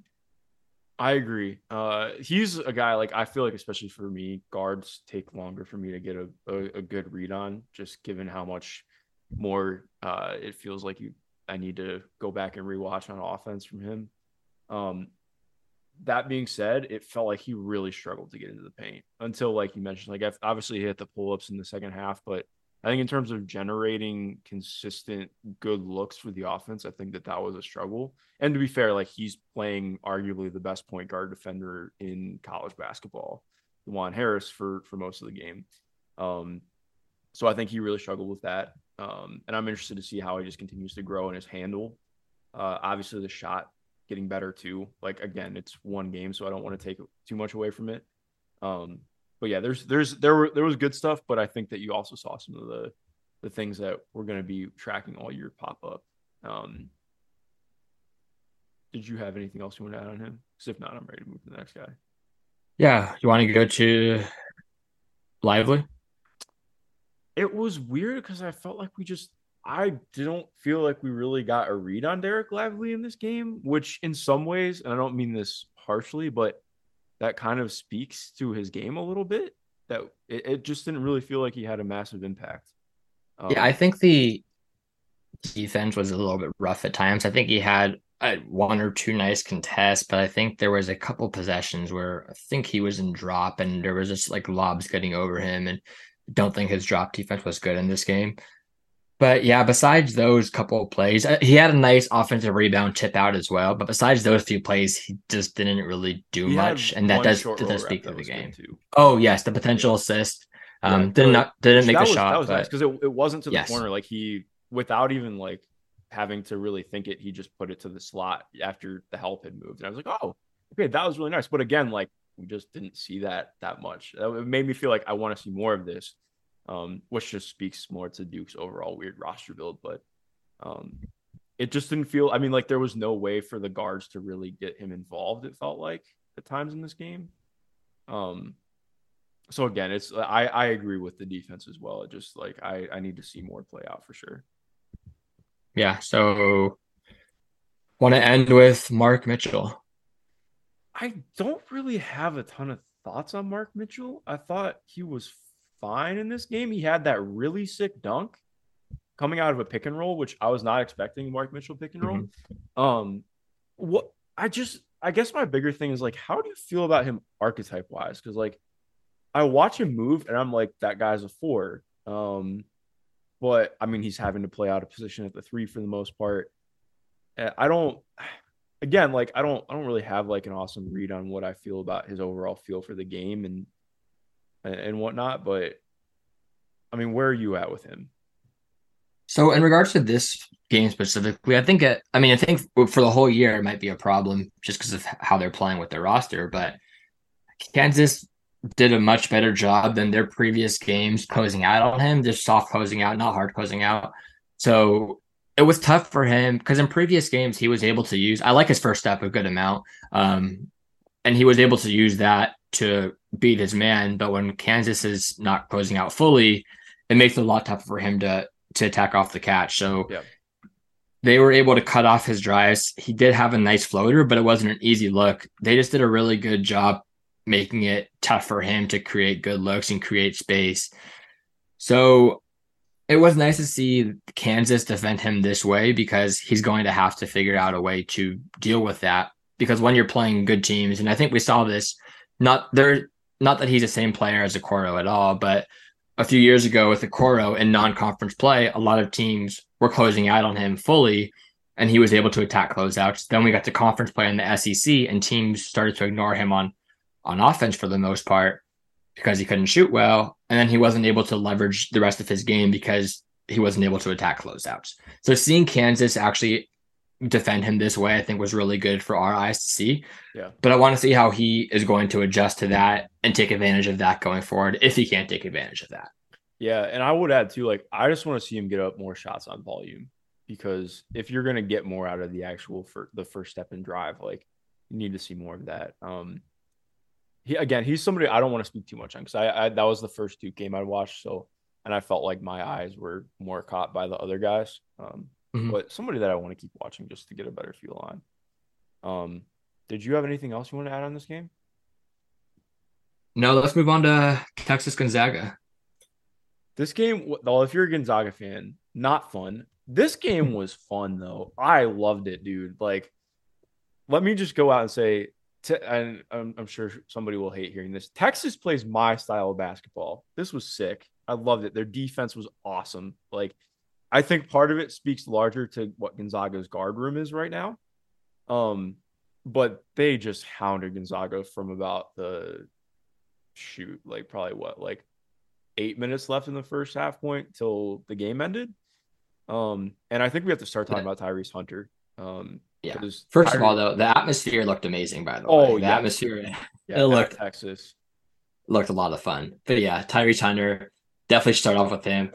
I agree. Uh, he's a guy like I feel like, especially for me, guards take longer for me to get a, a, a good read on, just given how much more uh, it feels like you I need to go back and rewatch on offense from him. Um, that being said, it felt like he really struggled to get into the paint until, like you mentioned, like obviously he hit the pull ups in the second half, but I think in terms of generating consistent good looks for the offense, I think that that was a struggle. And to be fair, like he's playing arguably the best point guard defender in college basketball, Juan Harris for for most of the game. Um, so I think he really struggled with that. Um, and I'm interested to see how he just continues to grow in his handle. Uh, obviously, the shot getting better too. Like again, it's one game, so I don't want to take too much away from it. Um, but yeah, there's there's there were there was good stuff, but I think that you also saw some of the the things that we're going to be tracking all year pop up. Um, did you have anything else you want to add on him? Because if not, I'm ready to move to the next guy. Yeah, you want to go to Lively? It was weird because I felt like we just I don't feel like we really got a read on Dereck Lively in this game, which in some ways, and I don't mean this harshly, but that kind of speaks to his game a little bit. That it, it just didn't really feel like he had a massive impact. Um, yeah, I think the defense was a little bit rough at times. I think he had uh, one or two nice contests, but I think there was a couple possessions where I think he was in drop and there was just like lobs getting over him, and don't think his drop defense was good in this game. But yeah, besides those couple of plays, uh, he had a nice offensive rebound tip out as well. But besides those few plays, he just didn't really do he much, and that does does speak to the game. Oh yes, the potential assist. Um, yeah, did not didn't make the was, shot. That was but... nice because it, it wasn't to the yes. corner. Like he, without even like having to really think it, he just put it to the slot after the help had moved, and I was like, oh, okay, that was really nice. But again, like we just didn't see that that much. It made me feel like I want to see more of this um, which just speaks more to Duke's overall weird roster build. But um, it just didn't feel. I mean, like there was no way for the guards to really get him involved. It felt like at times in this game. Um, so again, it's I I agree with the defense as well. It just like I I need to see more play out for sure. Yeah. So want to end with Mark Mitchell. I don't really have a ton of thoughts on Mark Mitchell. I thought he was fine in this game. He had that really sick dunk coming out of a pick and roll, which I was not expecting Mark Mitchell pick and roll. Mm-hmm. Um, what I just, I guess my bigger thing is like, how do you feel about him archetype wise? Because like, I watch him move and I'm like, that guy's a four. Um, but I mean, he's having to play out of position at the three for the most part. I don't, again, like I don't, I don't really have like an awesome read on what I feel about his overall feel for the game and and, and whatnot. But I mean, where are you at with him? So in regards to this game specifically, I think it, I mean I think for the whole year it might be a problem just because of how they're playing with their roster. But Kansas did a much better job than their previous games closing out on him, just soft closing out, not hard closing out. So it was tough for him because in previous games he was able to use. I like his first step a good amount, um, and he was able to use that to beat his man. But when Kansas is not closing out fully, it makes it a lot tougher for him to to attack off the catch. So yep. they were able to cut off his drives. He did have a nice floater, but it wasn't an easy look. They just did a really good job making it tough for him to create good looks and create space. So it was nice to see Kansas defend him this way because he's going to have to figure out a way to deal with that. Because when you're playing good teams, and I think we saw this not there, not that he's the same player as Okoro at all, but a few years ago with Okoro in non-conference play, a lot of teams were closing out on him fully, and he was able to attack closeouts. Then we got to conference play in the SEC, and teams started to ignore him on on offense for the most part because he couldn't shoot well, and then he wasn't able to leverage the rest of his game because he wasn't able to attack closeouts. So seeing Kansas actually defend him this way, I think was really good for our eyes to see. Yeah. But I want to see how he is going to adjust to that and take advantage of that going forward if he can't take advantage of that. Yeah. And I would add too, like, I just want to see him get up more shots on volume because if you're going to get more out of the actual for the first step and drive, like, you need to see more of that. Um, he again, he's somebody I don't want to speak too much on because I, I that was the first Duke game I watched. So, and I felt like my eyes were more caught by the other guys. Um, mm-hmm. but somebody that I want to keep watching just to get a better feel on. Um, did you have anything else you want to add on this game? No, let's move on to Texas Gonzaga. This game, well, if you're a Gonzaga fan, not fun, This game was fun though. I loved it, dude. Like, let me just go out and say, and I'm, I'm sure somebody will hate hearing this. Texas plays my style of basketball. This was sick. I loved it. Their defense was awesome. Like, I think part of it speaks larger to what Gonzaga's guard room is right now. Um, but they just hounded Gonzaga from about the shoot, like probably what, like eight minutes left in the first half point till the game ended. Um, and I think we have to start talking about Tyrese Hunter. Um, yeah. First of all, though, the atmosphere looked amazing. By the way, oh, the yeah. atmosphere yeah, it looked Texas looked a lot of fun. But yeah, Tyrese Hunter definitely start off with him.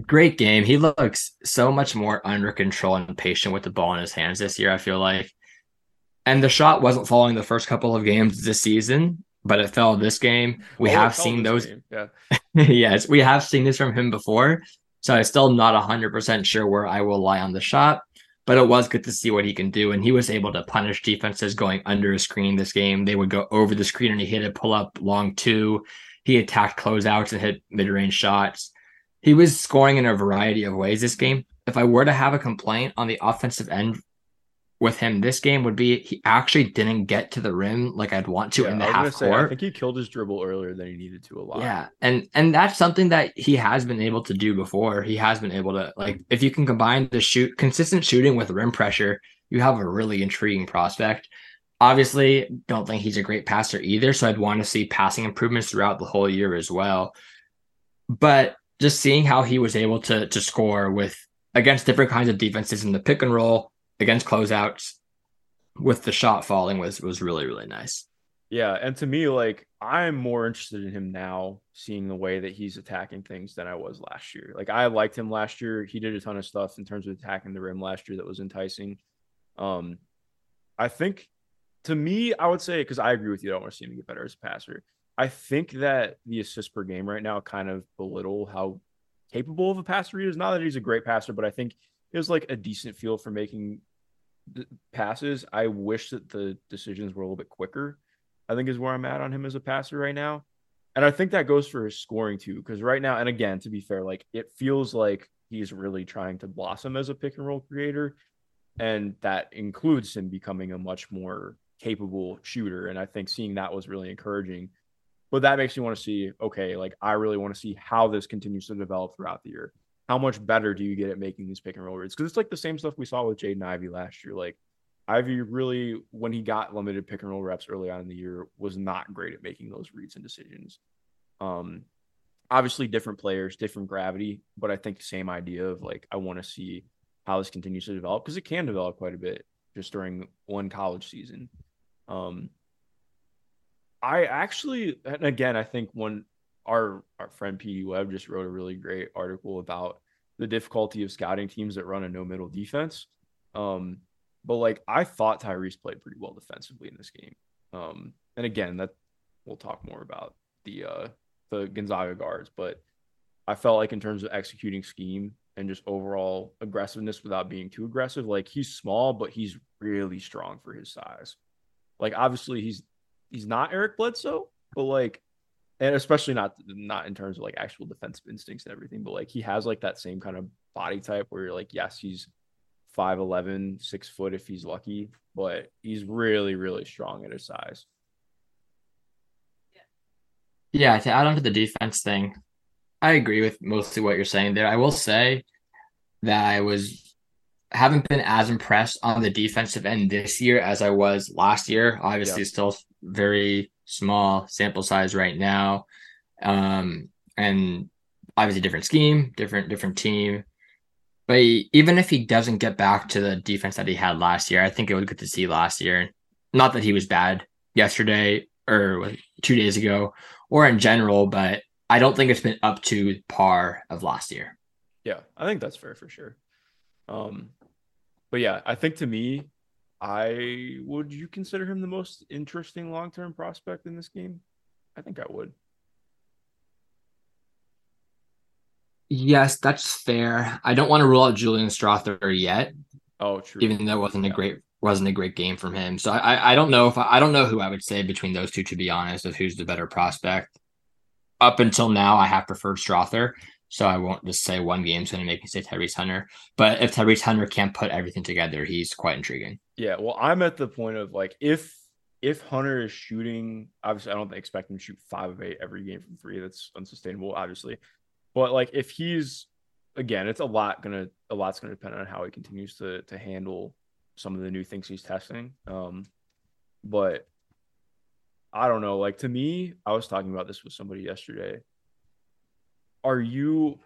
Great game. He looks so much more under control and patient with the ball in his hands this year. I feel like, and the shot wasn't falling the first couple of games this season, but it fell this game. We oh, have seen those. Game. Yeah. yes, we have seen this from him before. So I'm still not 100% sure where I will lie on the shot but it was good to see what he can do. And he was able to punish defenses going under a screen this game. They would go over the screen and he hit a pull up long two. He attacked closeouts and hit mid range shots. He was scoring in a variety of ways this game. If I were to have a complaint on the offensive end with him this game would be he actually didn't get to the rim like I'd want to yeah, in the half say, court. I think he killed his dribble earlier than he needed to a lot. Yeah, and and that's something that he has been able to do before. He has been able to like if you can combine the shoot consistent shooting with rim pressure, you have a really intriguing prospect. Obviously, don't think he's a great passer either, so I'd want to see passing improvements throughout the whole year as well. But just seeing how he was able to to score with against different kinds of defenses in the pick and roll against closeouts with the shot falling was was really really nice. Yeah, and to me, like I'm more interested in him now, seeing the way that he's attacking things than I was last year. Like I liked him last year; he did a ton of stuff in terms of attacking the rim last year that was enticing. Um, I think, to me, I would say because I agree with you, I want to see him get better as a passer. I think that the assist per game right now kind of belittle how capable of a passer he is. Not that he's a great passer, but I think he has like a decent feel for making passes. I wish that the decisions were a little bit quicker. I think is where I'm at on him as a passer right now. And I think that goes for his scoring too, because right now, and again, to be fair, like it feels like he's really trying to blossom as a pick and roll creator. And that includes him becoming a much more capable shooter. And I think seeing that was really encouraging. But that makes me want to see, okay, like I really want to see how this continues to develop throughout the year how much better do you get at making these pick and roll reads? Because it's like the same stuff we saw with Jaden Ivey last year. Like Ivey really, when he got limited pick and roll reps early on in the year, was not great at making those reads and decisions. Um, obviously different players, different gravity, but I think the same idea of like I want to see how this continues to develop because it can develop quite a bit just during one college season. Um, I actually, and again, I think when our our friend PD Webb just wrote a really great article about the difficulty of scouting teams that run a no middle defense. Um, but like I thought Tyrese played pretty well defensively in this game. Um, and again, that we'll talk more about the uh the Gonzaga guards, but I felt like in terms of executing scheme and just overall aggressiveness without being too aggressive, like he's small, but he's really strong for his size. Like obviously he's he's not Eric Bledsoe, but like and especially not not in terms of like actual defensive instincts and everything, but like he has like that same kind of body type where you're like, yes, he's 5'11, six foot if he's lucky, but he's really, really strong at his size. Yeah, to add on to the defense thing, I agree with mostly what you're saying there. I will say that I was haven't been as impressed on the defensive end this year as I was last year. Obviously, yeah. still very small sample size right now. Um, and obviously different scheme, different different team. But he, even if he doesn't get back to the defense that he had last year, I think it was good to see last year. Not that he was bad yesterday or two days ago or in general, but I don't think it's been up to par of last year. Yeah, I think that's fair for sure. Um, but yeah, I think to me, I would you consider him the most interesting long term prospect in this game? I think I would. Yes, that's fair. I don't want to rule out Julian Strawther yet. Oh, true. Even though it wasn't yeah. a great wasn't a great game from him. So I I don't know if I, I don't know who I would say between those two to be honest of who's the better prospect. Up until now, I have preferred Strawther. So I won't just say one game's going to make me say Tyrese Hunter. But if Tyrese Hunter can't put everything together, he's quite intriguing. Yeah, well, I'm at the point of like if if Hunter is shooting, obviously I don't expect him to shoot five of eight every game from three. That's unsustainable, obviously. But like if he's again, it's a lot gonna a lot's gonna depend on how he continues to to handle some of the new things he's testing. Um, but I don't know. Like to me, I was talking about this with somebody yesterday. Are you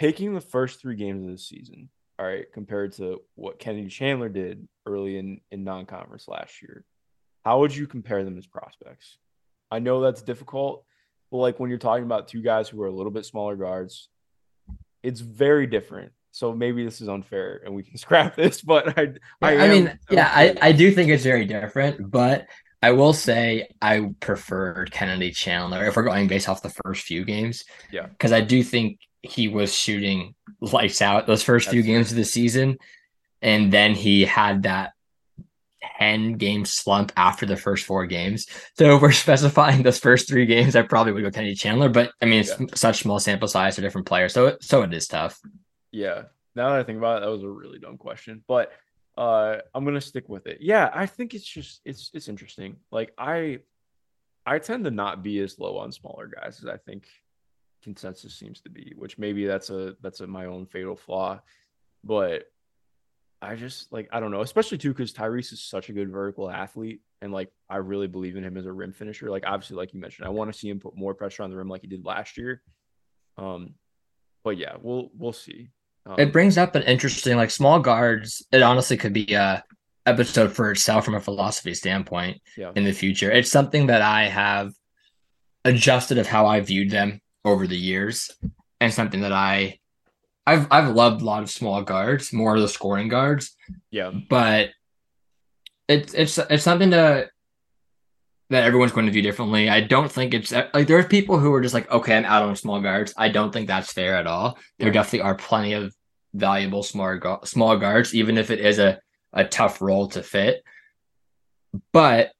taking the first three games of the season, all right, compared to what Kennedy Chandler did early in, in non conference last year? How would you compare them as prospects? I know that's difficult, but like when you're talking about two guys who are a little bit smaller guards, it's very different. So maybe this is unfair and we can scrap this, but I I, I mean, yeah, I, I do think it's very different, but I will say I preferred Kennedy Chandler if we're going based off the first few games. Yeah. Because I do think he was shooting lights out those first That's few games of the season. And then he had that 10 game slump after the first four games. So if we're specifying those first three games, I probably would go Kennedy Chandler. But I mean, it's yeah. such small sample size for different players. So so it is tough. Yeah. Now that I think about it, that was a really dumb question. But uh i'm gonna stick with it. Yeah i think it's just it's it's interesting. Like i i tend to not be as low on smaller guys as i think consensus seems to be which maybe that's a that's a my own fatal flaw. But i just like i don't know especially too because tyrese is such a good vertical athlete and like i really believe in him as a rim finisher. Like obviously like you mentioned i want to see him put more pressure on the rim like he did last year. Um but yeah we'll we'll see um, it brings up an interesting, like small guards. It honestly could be a episode for itself from a philosophy standpoint yeah. in the future. It's something that I have adjusted of how I viewed them over the years, and something that I, I've I've loved a lot of small guards, more of the scoring guards. Yeah, but it's it's it's something to that everyone's going to view differently. I don't think it's like there are people who are just like, okay, I'm out on small guards. I don't think that's fair at all. There yeah. definitely are plenty of valuable small small guards, even if it is a a tough role to fit. But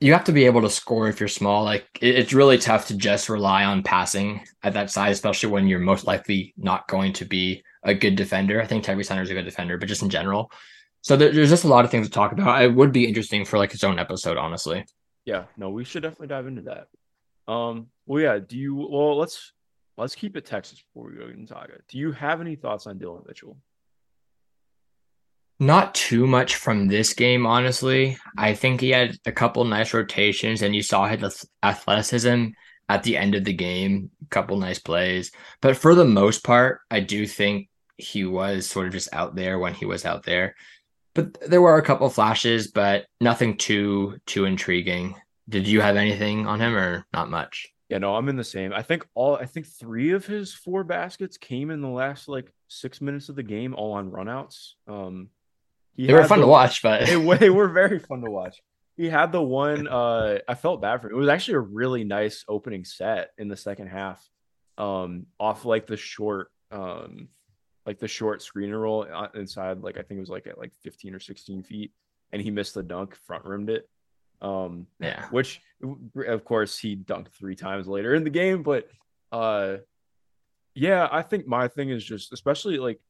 you have to be able to score if you're small. Like it, it's really tough to just rely on passing at that size, especially when you're most likely not going to be a good defender. I think Tyrese Hunter is a good defender, but just in general. So there, there's just a lot of things to talk about. It would be interesting for like its own episode, honestly yeah, no, we should definitely dive into that. Um, well, yeah, do you well let's let's keep it Texas before we go into Saga. Do you have any thoughts on Dillon Mitchell? Not too much from this game, honestly. I think he had a couple nice rotations, and you saw his athleticism at the end of the game. A couple nice plays, but for the most part, I do think he was sort of just out there when he was out there but there were a couple flashes, but nothing too too intriguing. Did you have anything on him or not much? Yeah, no, I'm in the same. I think all I think three of his four baskets came in the last like six minutes of the game, all on runouts. Um, they were fun the, to watch, but they, they were very fun to watch. He had the one. Uh, I felt bad for him. It was actually a really nice opening set in the second half. Um, off like the short um like the short screener roll uh, inside, like I think it was like at like 15 or 16 feet, and he missed the dunk, front rimmed it. Um, yeah, which of course he dunked three times later in the game, but uh, yeah, I think my thing is just especially like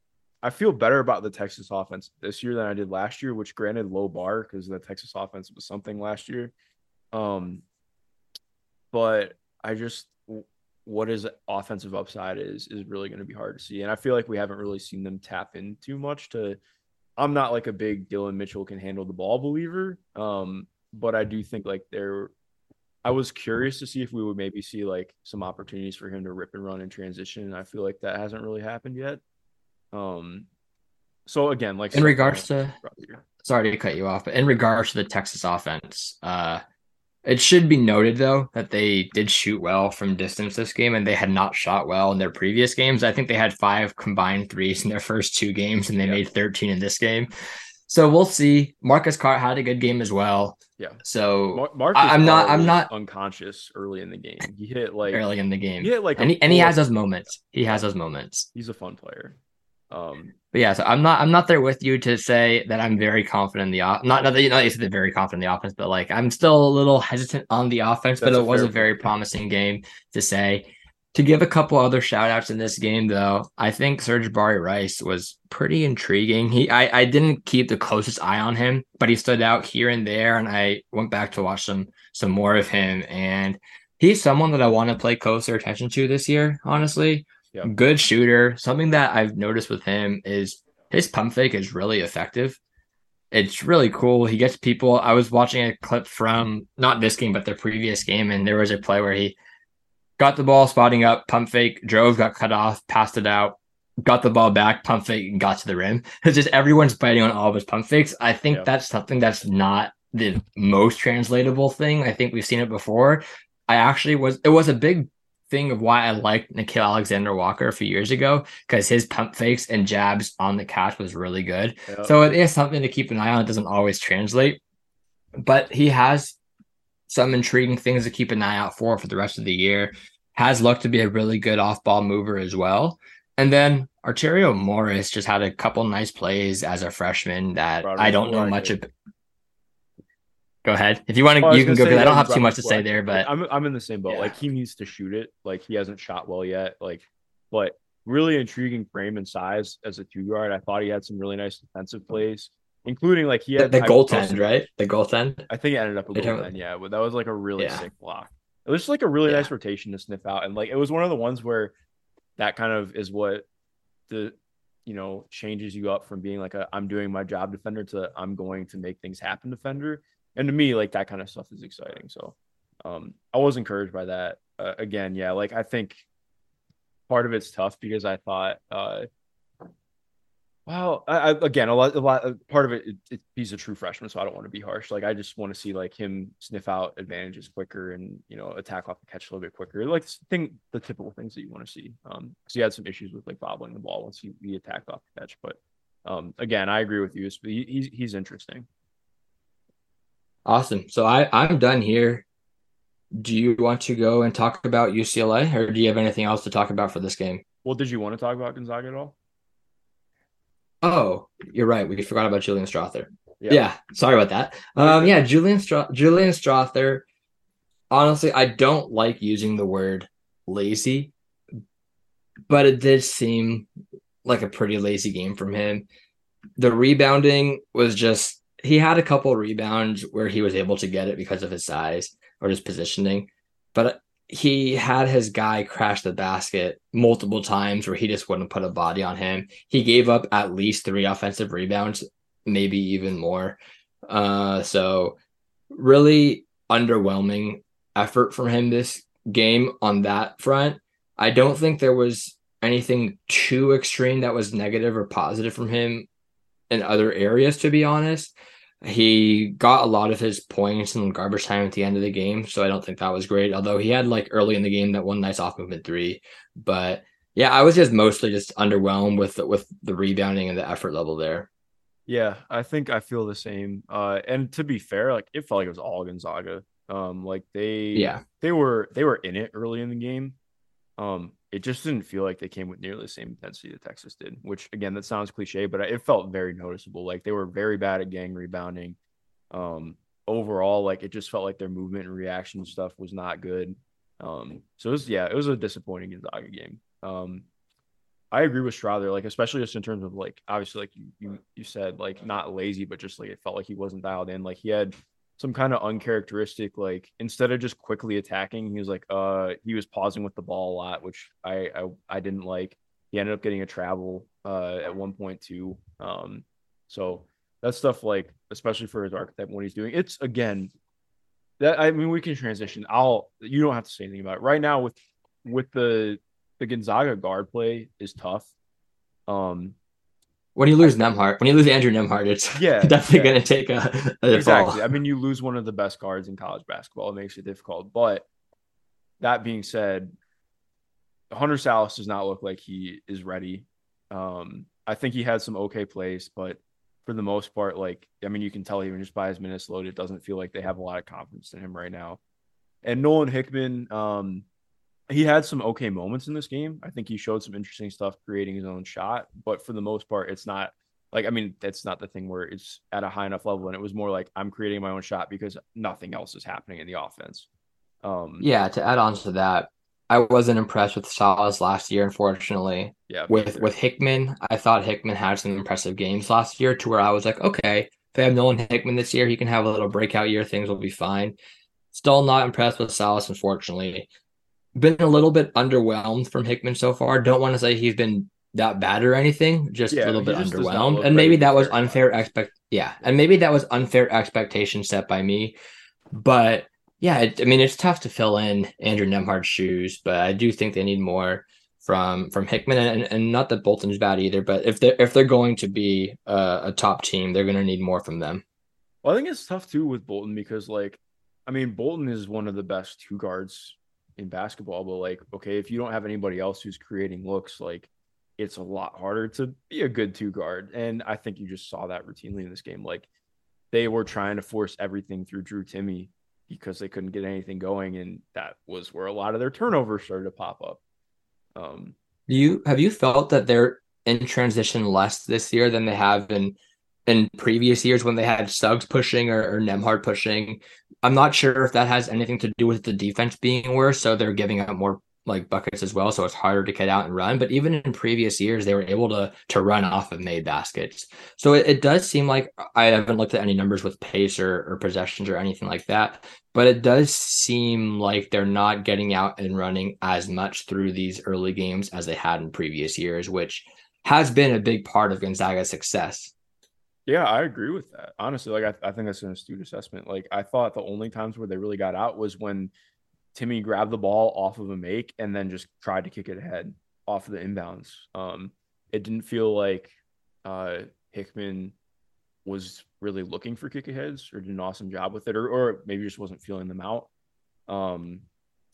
I feel better about the Texas offense this year than I did last year, which granted low bar because the Texas offense was something last year. Um, but I just what his offensive upside is is really going to be hard to see. And I feel like we haven't really seen them tap in too much to I'm not like a big Dillon Mitchell can handle the ball believer. Um, but I do think like there I was curious to see if we would maybe see like some opportunities for him to rip and run in transition. And I feel like that hasn't really happened yet. Um so again, like in regards to sorry to cut you off, but in regards to the Texas offense, uh it should be noted though that they did shoot well from distance this game and they had not shot well in their previous games. I think they had five combined threes in their first two games and they made 13 in this game. So we'll see. Marcus Carr had a good game as well. Yeah. So Mar- Marcus I'm not I'm not unconscious early in the game. He hit like early in the game. He hit like and he, and he has those moments. He has those moments. He's a fun player. Um, but yeah, so I'm not I'm not there with you to say that I'm very confident in the off. not not that you know you said very confident in the offense, but like I'm still a little hesitant on the offense. That's but it was a very promising game to say. To give a couple other shout outs in this game, though, I think Sir'Jabari Rice was pretty intriguing. He I, I didn't keep the closest eye on him, but he stood out here and there, and I went back to watch some some more of him. And he's someone that I want to play closer attention to this year, honestly. Good shooter. Something that I've noticed with him is his pump fake is really effective. It's really cool. He gets people. I was watching a clip from not this game, but the previous game, and there was a play where he got the ball, spotting up, pump fake, drove, got cut off, passed it out, got the ball back, pump fake, and got to the rim. It's just everyone's biting on all of his pump fakes. I think Yeah. that's something that's not the most translatable thing. I think we've seen it before. I actually was it was a big thing of why I liked Nickeil Alexander Walker a few years ago because his pump fakes and jabs on the catch was really good. Yep. So it is something to keep an eye on. It doesn't always translate, but he has some intriguing things to keep an eye out for for the rest of the year. Has looked to be a really good off ball mover as well. And then Arterio Morris just had a couple nice plays as a freshman that Brought I don't know much about. Go ahead. If you want to, I you can go because I don't have too much to say there, but I'm I'm in the same boat. Yeah. Like he needs to shoot it. Like he hasn't shot well yet. Like, but really intriguing frame and size as a two guard. I thought he had some really nice defensive plays, including like he the, had the I goaltend, right? The goaltend. I think it ended up a You're talking goaltend. Yeah, but that was like a really Yeah. sick block. It was just like a really Yeah. nice rotation to sniff out, and like it was one of the ones where that kind of is what the you know changes you up from being like a I'm doing my job defender to I'm going to make things happen defender. And to me, like that kind of stuff is exciting. So um, I was encouraged by that. Uh, again, yeah, like I think part of it's tough because I thought, uh, well, I, I, again, a lot, a lot, part of it, it, it, he's a true freshman, so I don't want to be harsh. Like I just want to see like him sniff out advantages quicker and you know attack off the catch a little bit quicker, like thing, the typical things that you want to see. Um, because he had some issues with like bobbling the ball once he, he attacked off the catch, but um, again, I agree with you. He- He's he's interesting. Awesome. So I I'm done here. Do you want to go and talk about UCLA, or do you have anything else to talk about for this game? Well, did you want to talk about Gonzaga at all? Oh, you're right. We forgot about Julian Strawther. Yeah, yeah sorry about that. Um, yeah, Julian Stro- Julian Strawther. Honestly, I don't like using the word lazy, but it did seem like a pretty lazy game from him. The rebounding was just he had a couple rebounds where he was able to get it because of his size or his positioning, but he had his guy crash the basket multiple times where he just wouldn't put a body on him. He gave up at least three offensive rebounds, maybe even more. Uh, so really underwhelming effort from him this game on that front. I don't think there was anything too extreme that was negative or positive from him in other areas, to be honest. He got a lot of his points in garbage time at the end of the game, so I don't think that was great. Although he had like early in the game that one nice off movement three, but yeah, I was just mostly just underwhelmed with the, with the rebounding and the effort level there. Yeah, I think I feel the same. Uh, and to be fair, like it felt like it was all Gonzaga. Um, like they, Yeah. they were they were in it early in the game. Um, it just didn't feel like they came with nearly the same intensity that Texas did. Which again, that sounds cliche, but it felt very noticeable. Like they were very bad at gang rebounding. Um, overall, like it just felt like their movement and reaction stuff was not good. Um, so it was yeah, it was a disappointing Gonzaga game. Um, I agree with Strawther, like especially just in terms of like obviously like you, you you said like not lazy, but just like it felt like he wasn't dialed in. Like he had some kind of uncharacteristic like instead of just quickly attacking, he was like uh he was pausing with the ball a lot, which I I, I didn't like. He ended up getting a travel uh at one point too. Um so that stuff like especially for his archetype when he's doing it's again that I mean we can transition. I'll you don't have to say anything about it. Right now with with the the Gonzaga guard play is tough. Um, When you lose Nembhard, when you lose Andrew Nembhard, it's Yeah, definitely yeah. going to take a, a exactly. fall. I mean, you lose one of the best guards in college basketball. It makes it difficult. But that being said, Hunter Sallis does not look like he is ready. Um, I think he had some okay plays, but for the most part, like I mean, you can tell even just by his minutes loaded, it doesn't feel like they have a lot of confidence in him right now. And Nolan Hickman, um, he had some okay moments in this game. I think he showed some interesting stuff creating his own shot, but for the most part, it's not like I mean, that's not the thing where it's at a high enough level. And it was more like I'm creating my own shot because nothing else is happening in the offense. Um, Yeah, to add on to that, I wasn't impressed with Sallis last year, unfortunately. Yeah. With with Hickman, I thought Hickman had some impressive games last year to where I was like, okay, if they have Nolan Hickman this year, he can have a little breakout year, things will be fine. Still not impressed with Sallis, unfortunately. Been a little bit underwhelmed from Hickman so far. Don't want to say he's been that bad or anything, just Yeah, a little bit just does not underwhelmed. And maybe that was unfair expect yeah, and maybe that was unfair expectation set by me. But yeah, it, I mean it's tough to fill in Andrew Nembhard's shoes, but I do think they need more from from Hickman and, and not that Bolton's bad either, but if they're if they're going to be a, a top team, they're going to need more from them. Well, I think it's tough too with Bolton because, like, I mean, Bolton is one of the best two guards in basketball, but like, okay, if you don't have anybody else who's creating looks, like, it's a lot harder to be a good two guard. And I think you just saw that routinely in this game. Like, they were trying to force everything through Drew Timme because they couldn't get anything going, and that was where a lot of their turnovers started to pop up. Um, Do you have you felt that they're in transition less this year than they have in in previous years when they had Suggs pushing or, or Nembhard pushing? I'm not sure if that has anything to do with the defense being worse, so they're giving up more like buckets as well, so it's harder to get out and run. But even in previous years, they were able to to run off of made baskets. So it, it does seem like I haven't looked at any numbers with pace or, or possessions or anything like that, but it does seem like they're not getting out and running as much through these early games as they had in previous years, which has been a big part of Gonzaga's success. Yeah, I agree with that. Honestly, like I, I think that's an astute assessment. Like I thought the only times where they really got out was when Timme grabbed the ball off of a make and then just tried to kick it ahead off of the inbounds. Um, it didn't feel like uh, Hickman was really looking for kick aheads or did an awesome job with it, or or maybe just wasn't feeling them out. Um,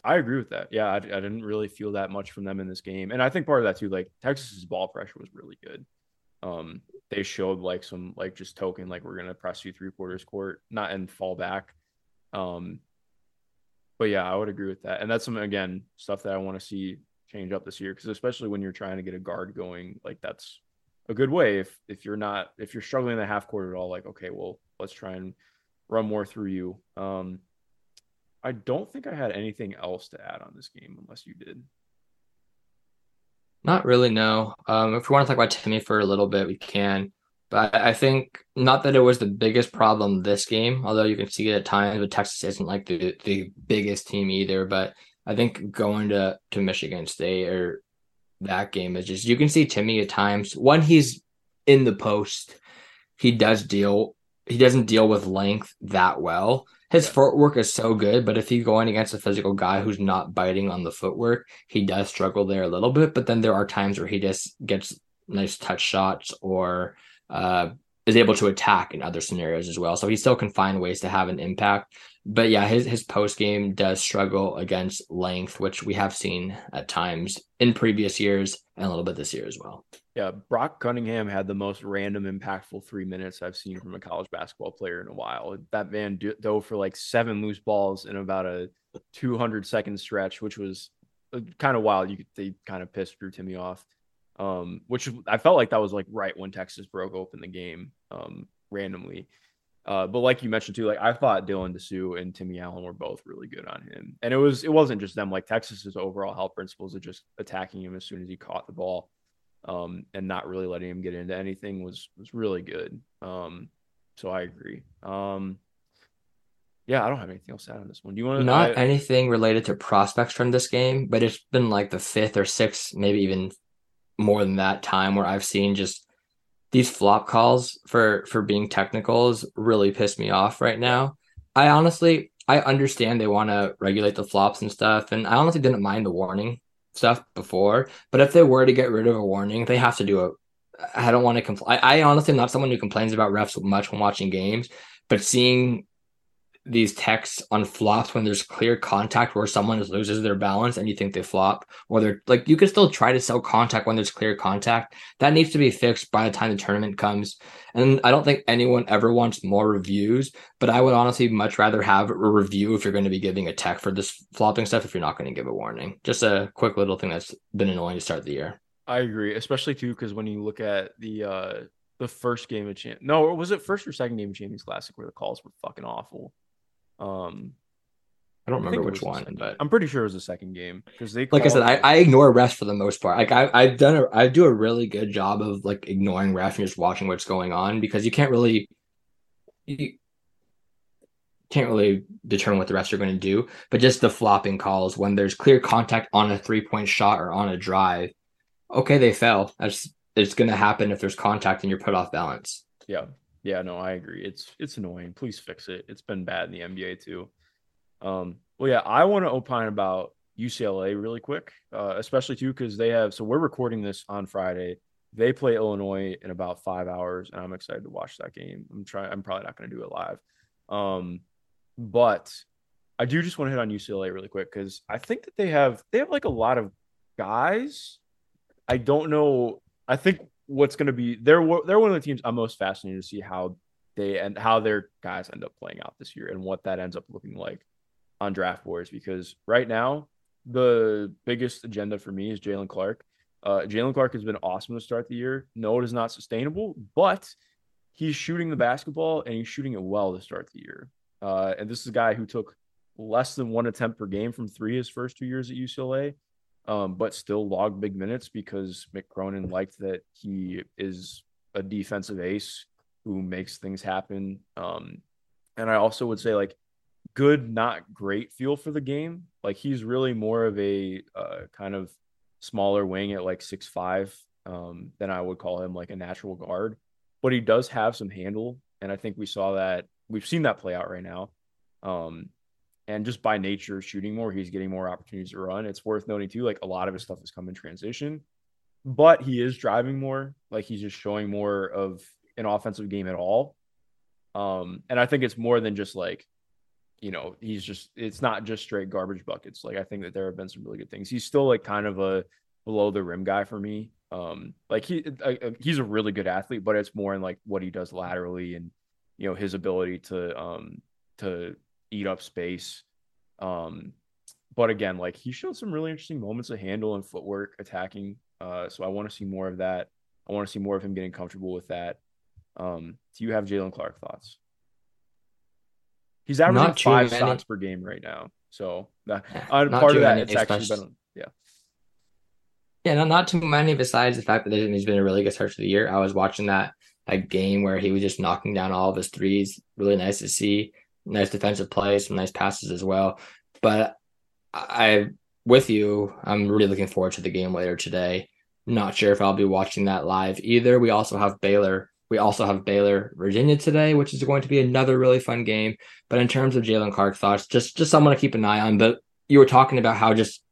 I agree with that. Yeah, I, I didn't really feel that much from them in this game, and I think part of that too, like Texas's ball pressure was really good. Um, they showed like some like just token like we're gonna press you three quarters court, not and fall back. Um, but yeah, I would agree with that, and that's some again stuff that I want to see change up this year because especially when you're trying to get a guard going, like that's a good way. If if you're not if you're struggling in the half court at all, like okay, well let's try and run more through you. Um, I don't think I had anything else to add on this game unless you did. Not really, no. Um, if we want to talk about Timme for a little bit, we can. But I think not that it was the biggest problem this game, although you can see it at times, but Texas isn't like the, the biggest team either. But I think going to, to Michigan State or that game is just you can see Timme at times when he's in the post, he does deal he doesn't deal with length that well. His footwork is so good, but if he's going against a physical guy who's not biting on the footwork, he does struggle there a little bit. But then there are times where he just gets nice touch shots or uh, is able to attack in other scenarios as well. So he still can find ways to have an impact. But yeah, his his post game does struggle against length, which we have seen at times in previous years and a little bit this year as well. Yeah, Brock Cunningham had the most random, impactful three minutes I've seen from a college basketball player in a while. That man do- dove for like seven loose balls in about a 200 second stretch, which was kind of wild. You they kind of pissed Drew Timme off, um, which I felt like that was like right when Texas broke open the game um, randomly. Uh, but like you mentioned too, like I thought Dylan Disu and Timmy Allen were both really good on him, and it was it wasn't just them. Like Texas's overall help principles of just attacking him as soon as he caught the ball um, and not really letting him get into anything was was really good. Um, so I agree. Um, yeah, I don't have anything else to add on this one. Do you want to? Not I, anything related to prospects from this game, but it's been like the fifth or sixth, maybe even more than that time where I've seen just these flop calls for for being technicals really piss me off right now. I honestly I understand they want to regulate the flops and stuff, and I honestly didn't mind the warning stuff before. But if they were to get rid of a warning, they have to do it. I don't want to complain. I, honestly am not someone who complains about refs much when watching games, but seeing these texts on flops when there's clear contact where someone loses their balance and you think they flop, or they're like you can still try to sell contact when there's clear contact. That needs to be fixed by the time the tournament comes. And I don't think anyone ever wants more reviews, but I would honestly much rather have a review if you're going to be giving a tech for this flopping stuff if you're not going to give a warning. Just a quick little thing that's been annoying to start the year. I agree, especially too because when you look at the uh the first game of champ, no, was it first or second game of Champions Classic where the calls were fucking awful? Um, I don't remember think it which was the one, second- but I'm pretty sure it was the second game because they. like I said, I, I ignore refs for the most part. Like I, I've done a, I do a really good job of like ignoring refs and just watching what's going on because you can't really, you can't really determine what the refs are going to do. But just the flopping calls when there's clear contact on a three point shot or on a drive, okay, they fell. That's it's going to happen if there's contact and you're put off balance. Yeah. Yeah, no, I agree. It's it's annoying. Please fix it. It's been bad in the NBA too. Um, well, yeah, I want to opine about UCLA really quick, uh, especially too because they have. So we're recording this on Friday. They play Illinois in about five hours, and I'm excited to watch that game. I'm trying. I'm probably not going to do it live, um, but I do just want to hit on UCLA really quick because I think that they have they have like a lot of guys. I don't know. I think what's going to be they're they're one of the teams I'm most fascinated to see how they and how their guys end up playing out this year and what that ends up looking like on draft boards because right now the biggest agenda for me is Jaylen Clark. Uh, Jaylen Clark has been awesome to start the year. No, it is not sustainable, but he's shooting the basketball and he's shooting it well to start the year. Uh, and this is a guy who took less than one attempt per game from three his first two years at UCLA um, but still logged big minutes because Mick Cronin liked that he is a defensive ace who makes things happen. Um, and I also would say like good, not great feel for the game. Like he's really more of a uh, kind of smaller wing at like six five um, than I would call him like a natural guard. But he does have some handle, and I think we saw that we've seen that play out right now. Um, and just by nature shooting more, he's getting more opportunities to run. It's worth noting too, like a lot of his stuff has come in transition, but he is driving more. Like he's just showing more of an offensive game at all. Um, and I think it's more than just like, you know, he's just it's not just straight garbage buckets. Like I think that there have been some really good things. He's still like kind of a below the rim guy for me. Um, like he uh, he's a really good athlete, but it's more in like what he does laterally and you know his ability to um to eat up space. Um, but again, like he showed some really interesting moments of handle and footwork attacking. Uh, so I want to see more of that. I want to see more of him getting comfortable with that. Um, do you have Jaylen Clark thoughts? He's averaging Not five many. shots per game right now. So that, uh, part of that, it's actually been, yeah. Yeah, no, not too many. Besides the fact that he's been a really good start to the year, I was watching that that game where he was just knocking down all of his threes. Really nice to see. Nice defensive plays, some nice passes as well. But I, with you, I'm really looking forward to the game later today. Not sure if I'll be watching that live either. We also have Baylor. We also have Baylor, Virginia today, which is going to be another really fun game. But in terms of Jaylen Clark thoughts, just just someone to keep an eye on. But you were talking about how just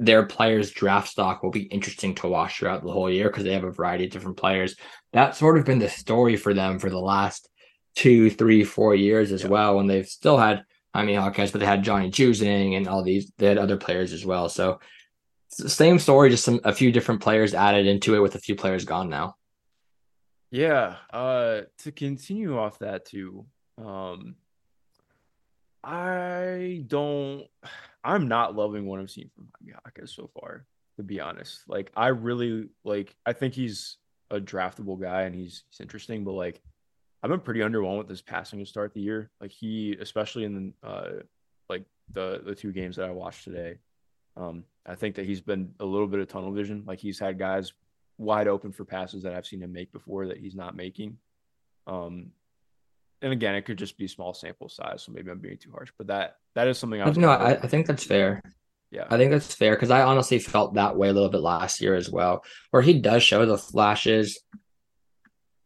their players' draft stock will be interesting to watch throughout the whole year because they have a variety of different players. That's sort of been the story for them for the last two, three, four years as Yeah. well. And they've still had, I mean, Jaquez, but they had Johnny Juzang and all these. They had other players as well. So same story, just some a few different players added into it with a few players gone now. Yeah. Uh, to continue off that too, um, I don't. I'm not loving what I've seen from Jaime so far. To be honest, like I really like. I think he's a draftable guy and he's he's interesting, but like I've been pretty underwhelmed with his passing to start the year. Like he, especially in the uh, like the the two games that I watched today. Um, I think that he's been a little bit of tunnel vision. Like he's had guys wide open for passes that I've seen him make before that he's not making. Um, and again, it could just be small sample size, so maybe I'm being too harsh. But that that is something I was. No, I, I think that's fair. Yeah, I think that's fair because I honestly felt that way a little bit last year as well, where he does show the flashes.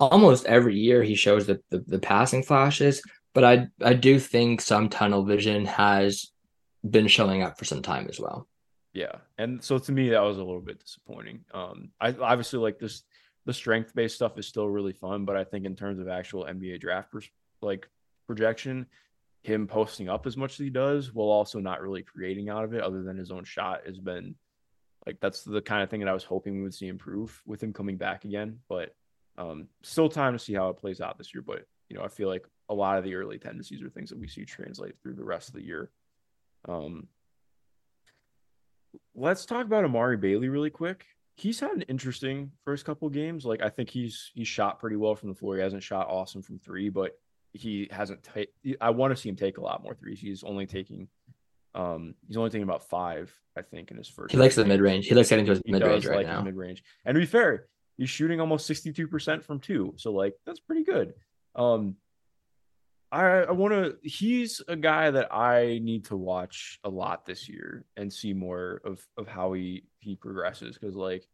Almost every year he shows the, the, the passing flashes, but I I do think some tunnel vision has been showing up for some time as well. Yeah, and so to me that was a little bit disappointing. Um, I obviously like this. The strength based stuff is still really fun, but I think in terms of actual NBA draft pers- like projection, him posting up as much as he does while also not really creating out of it, other than his own shot, has been like that's the kind of thing that I was hoping we would see improve with him coming back again. But um, still time to see how it plays out this year. But you know, I feel like a lot of the early tendencies are things that we see translate through the rest of the year. Um, let's talk about Amari Bailey really quick. He's had an interesting first couple games. Like I think he's he's shot pretty well from the floor. He hasn't shot awesome from three, but he hasn't. Ta- I want to see him take a lot more threes. He's only taking Um, he's only taking about five, I think, in his first. He likes the mid range. He likes getting to his mid range right like now. Mid range, and to be fair, he's shooting almost sixty two percent from two, so like that's pretty good. Um, I I want to. He's a guy that I need to watch a lot this year and see more of of how he he progresses because like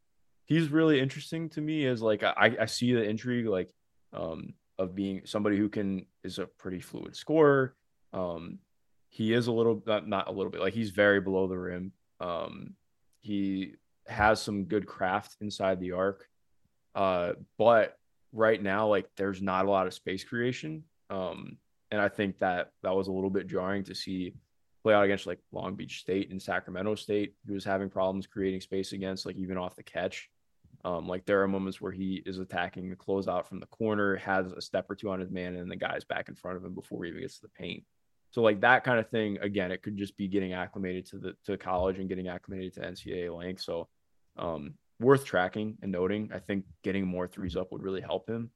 he's really interesting to me as like I I see the intrigue like um of being somebody who can is a pretty fluid scorer. Um, he is a little not, not a little bit like he's very below the rim. Um, he has some good craft inside the arc. Uh, but right now, like there's not a lot of space creation. Um, and I think that that was a little bit jarring to see play out against like Long Beach State and Sacramento State, who was having problems creating space against, like even off the catch. Um, like there are moments where he is attacking the closeout from the corner, has a step or two on his man, and the guy's back in front of him before he even gets to the paint. So like that kind of thing, again, it could just be getting acclimated to the to college and getting acclimated to NCAA length. So um, worth tracking and noting. I think getting more threes up would really help him.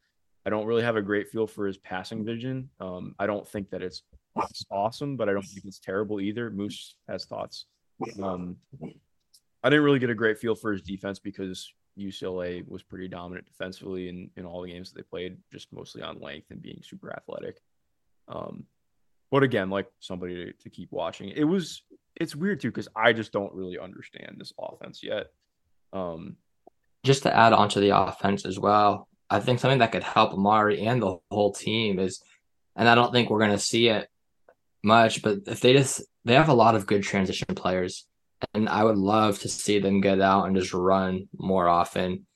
I don't really have a great feel for his passing vision. Um, I don't think that it's, it's awesome, but I don't think it's terrible either. Moose has thoughts. Um, I didn't really get a great feel for his defense because UCLA was pretty dominant defensively in, in all the games that they played, just mostly on length and being super athletic. Um, but again, like somebody to, to keep watching. It was it's weird too because I just don't really understand this offense yet. Um, just to add on to the offense as well, I think something that could help Amari and the whole team is, and I don't think we're going to see it much, but if they just they have a lot of good transition players, and I would love to see them get out and just run more often.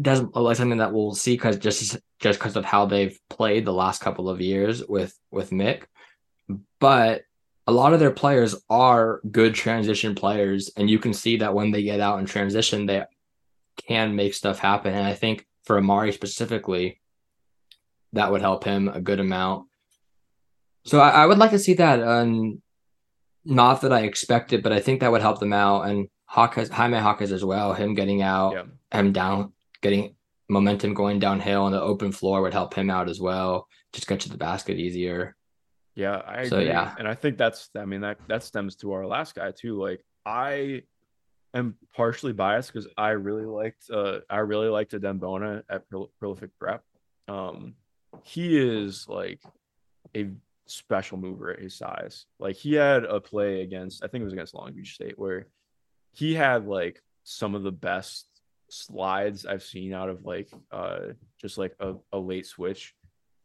Doesn't look like something that we'll see because just just because of how they've played the last couple of years with with Mick, but a lot of their players are good transition players, and you can see that when they get out in transition, they can make stuff happen. And I think for Amari specifically, that would help him a good amount. So I, I would like to see that. Um, not that I expect it, but I think that would help them out. And Jaquez, Jaime Jaquez as well, him getting out, yeah. him down, getting momentum going downhill on the open floor would help him out as well. Just get to the basket easier. Yeah, I so, agree. yeah, and I think that's I mean that that stems to our last guy too. Like I am partially biased because I really liked uh I really liked Adem at Prolific Prep. Um, he is like a special mover at his size. Like he had a play against I think it was against Long Beach State where he had like some of the best slides I've seen out of like uh just like a, a late switch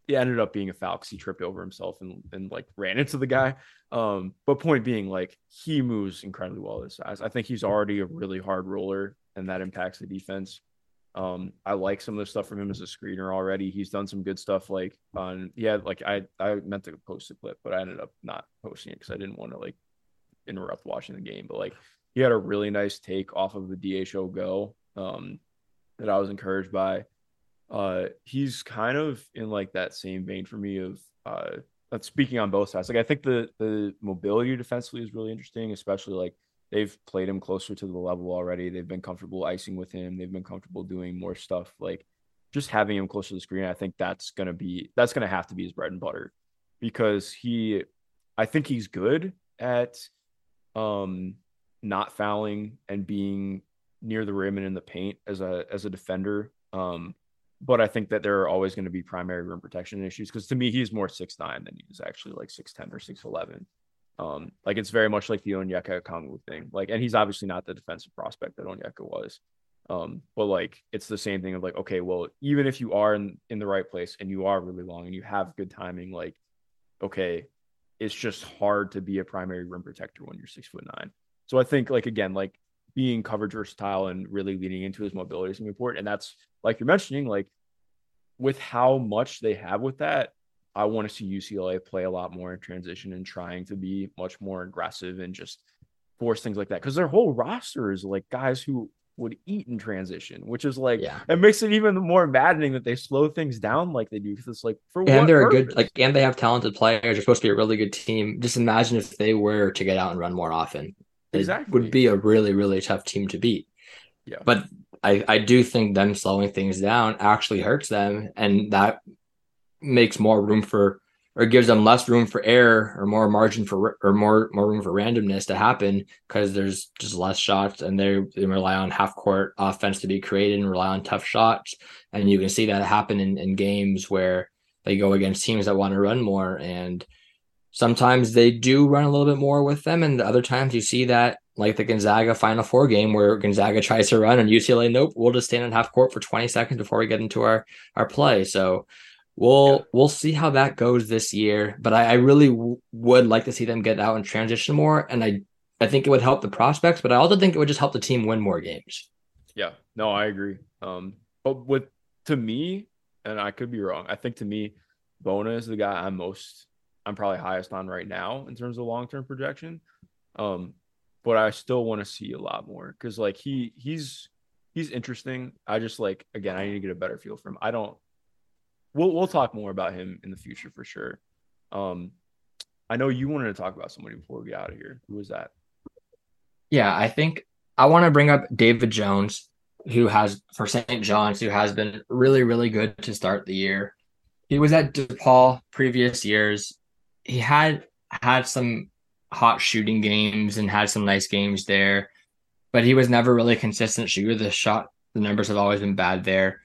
it ended up being a foul because he tripped over himself and, and like ran into the guy. Um, but point being, like he moves incredibly well this size. I think he's already a really hard roller, and that impacts the defense. Um, I like some of the stuff from him as a screener already. He's done some good stuff like on yeah, like I I meant to post a clip, but I ended up not posting it because I didn't want to like interrupt watching the game. But like he had a really nice take off of the DHO go um that I was encouraged by uh, he's kind of in like that same vein for me of uh, speaking on both sides. Like I think the the mobility defensively is really interesting, especially like they've played him closer to the level already. They've been comfortable icing with him. They've been comfortable doing more stuff like just having him closer to the screen. I think that's gonna be that's gonna have to be his bread and butter because he, I think he's good at um not fouling and being near the rim and in the paint as a as a defender. Um, but I think that there are always going to be primary rim protection issues because to me he's more six nine than he is actually like six ten or six eleven. Um, like it's very much like the Onyeka Okongwu thing. Like, and he's obviously not the defensive prospect that Onyeka was. Um, but like it's the same thing of like, okay, well, even if you are in, in the right place and you are really long and you have good timing, like, okay, it's just hard to be a primary rim protector when you're six foot nine. So I think like again, like being coverage versatile and really leaning into his mobility is important. And that's like you're mentioning, like with how much they have with that, I want to see UCLA play a lot more in transition and trying to be much more aggressive and just force things like that. Because their whole roster is like guys who would eat in transition, which is like yeah. it makes it even more maddening that they slow things down like they do. Because it's like for and they're purpose? a good like and they have talented players. They're supposed to be a really good team. Just imagine if they were to get out and run more often. Exactly. Would be a really, really tough team to beat. Yeah. But I, I do think them slowing things down actually hurts them. And that makes more room for or gives them less room for error or more margin for or more more room for randomness to happen because there's just less shots and they they rely on half court offense to be created and rely on tough shots and you can see that happen in, in games where they go against teams that want to run more and sometimes they do run a little bit more with them and the other times you see that like the Gonzaga Final Four game where Gonzaga tries to run and UCLA nope we'll just stand in half court for 20 seconds before we get into our our play so We'll yeah. we'll see how that goes this year, but I, I really w- would like to see them get out and transition more, and I I think it would help the prospects, but I also think it would just help the team win more games. Yeah, no, I agree. Um, but with to me, and I could be wrong. I think to me, Bona is the guy I'm most I'm probably highest on right now in terms of long term projection. Um, but I still want to see a lot more because like he he's he's interesting. I just like again I need to get a better feel for him. I don't we'll we'll talk more about him in the future for sure. Um, I know you wanted to talk about somebody before we get out of here. Who was that? Yeah, I think I want to bring up David Jones, who has for St. John's, who has been really, really good to start the year. He was at DePaul previous years. He had had some hot shooting games and had some nice games there, but he was never really consistent shooter. The shot, the numbers have always been bad there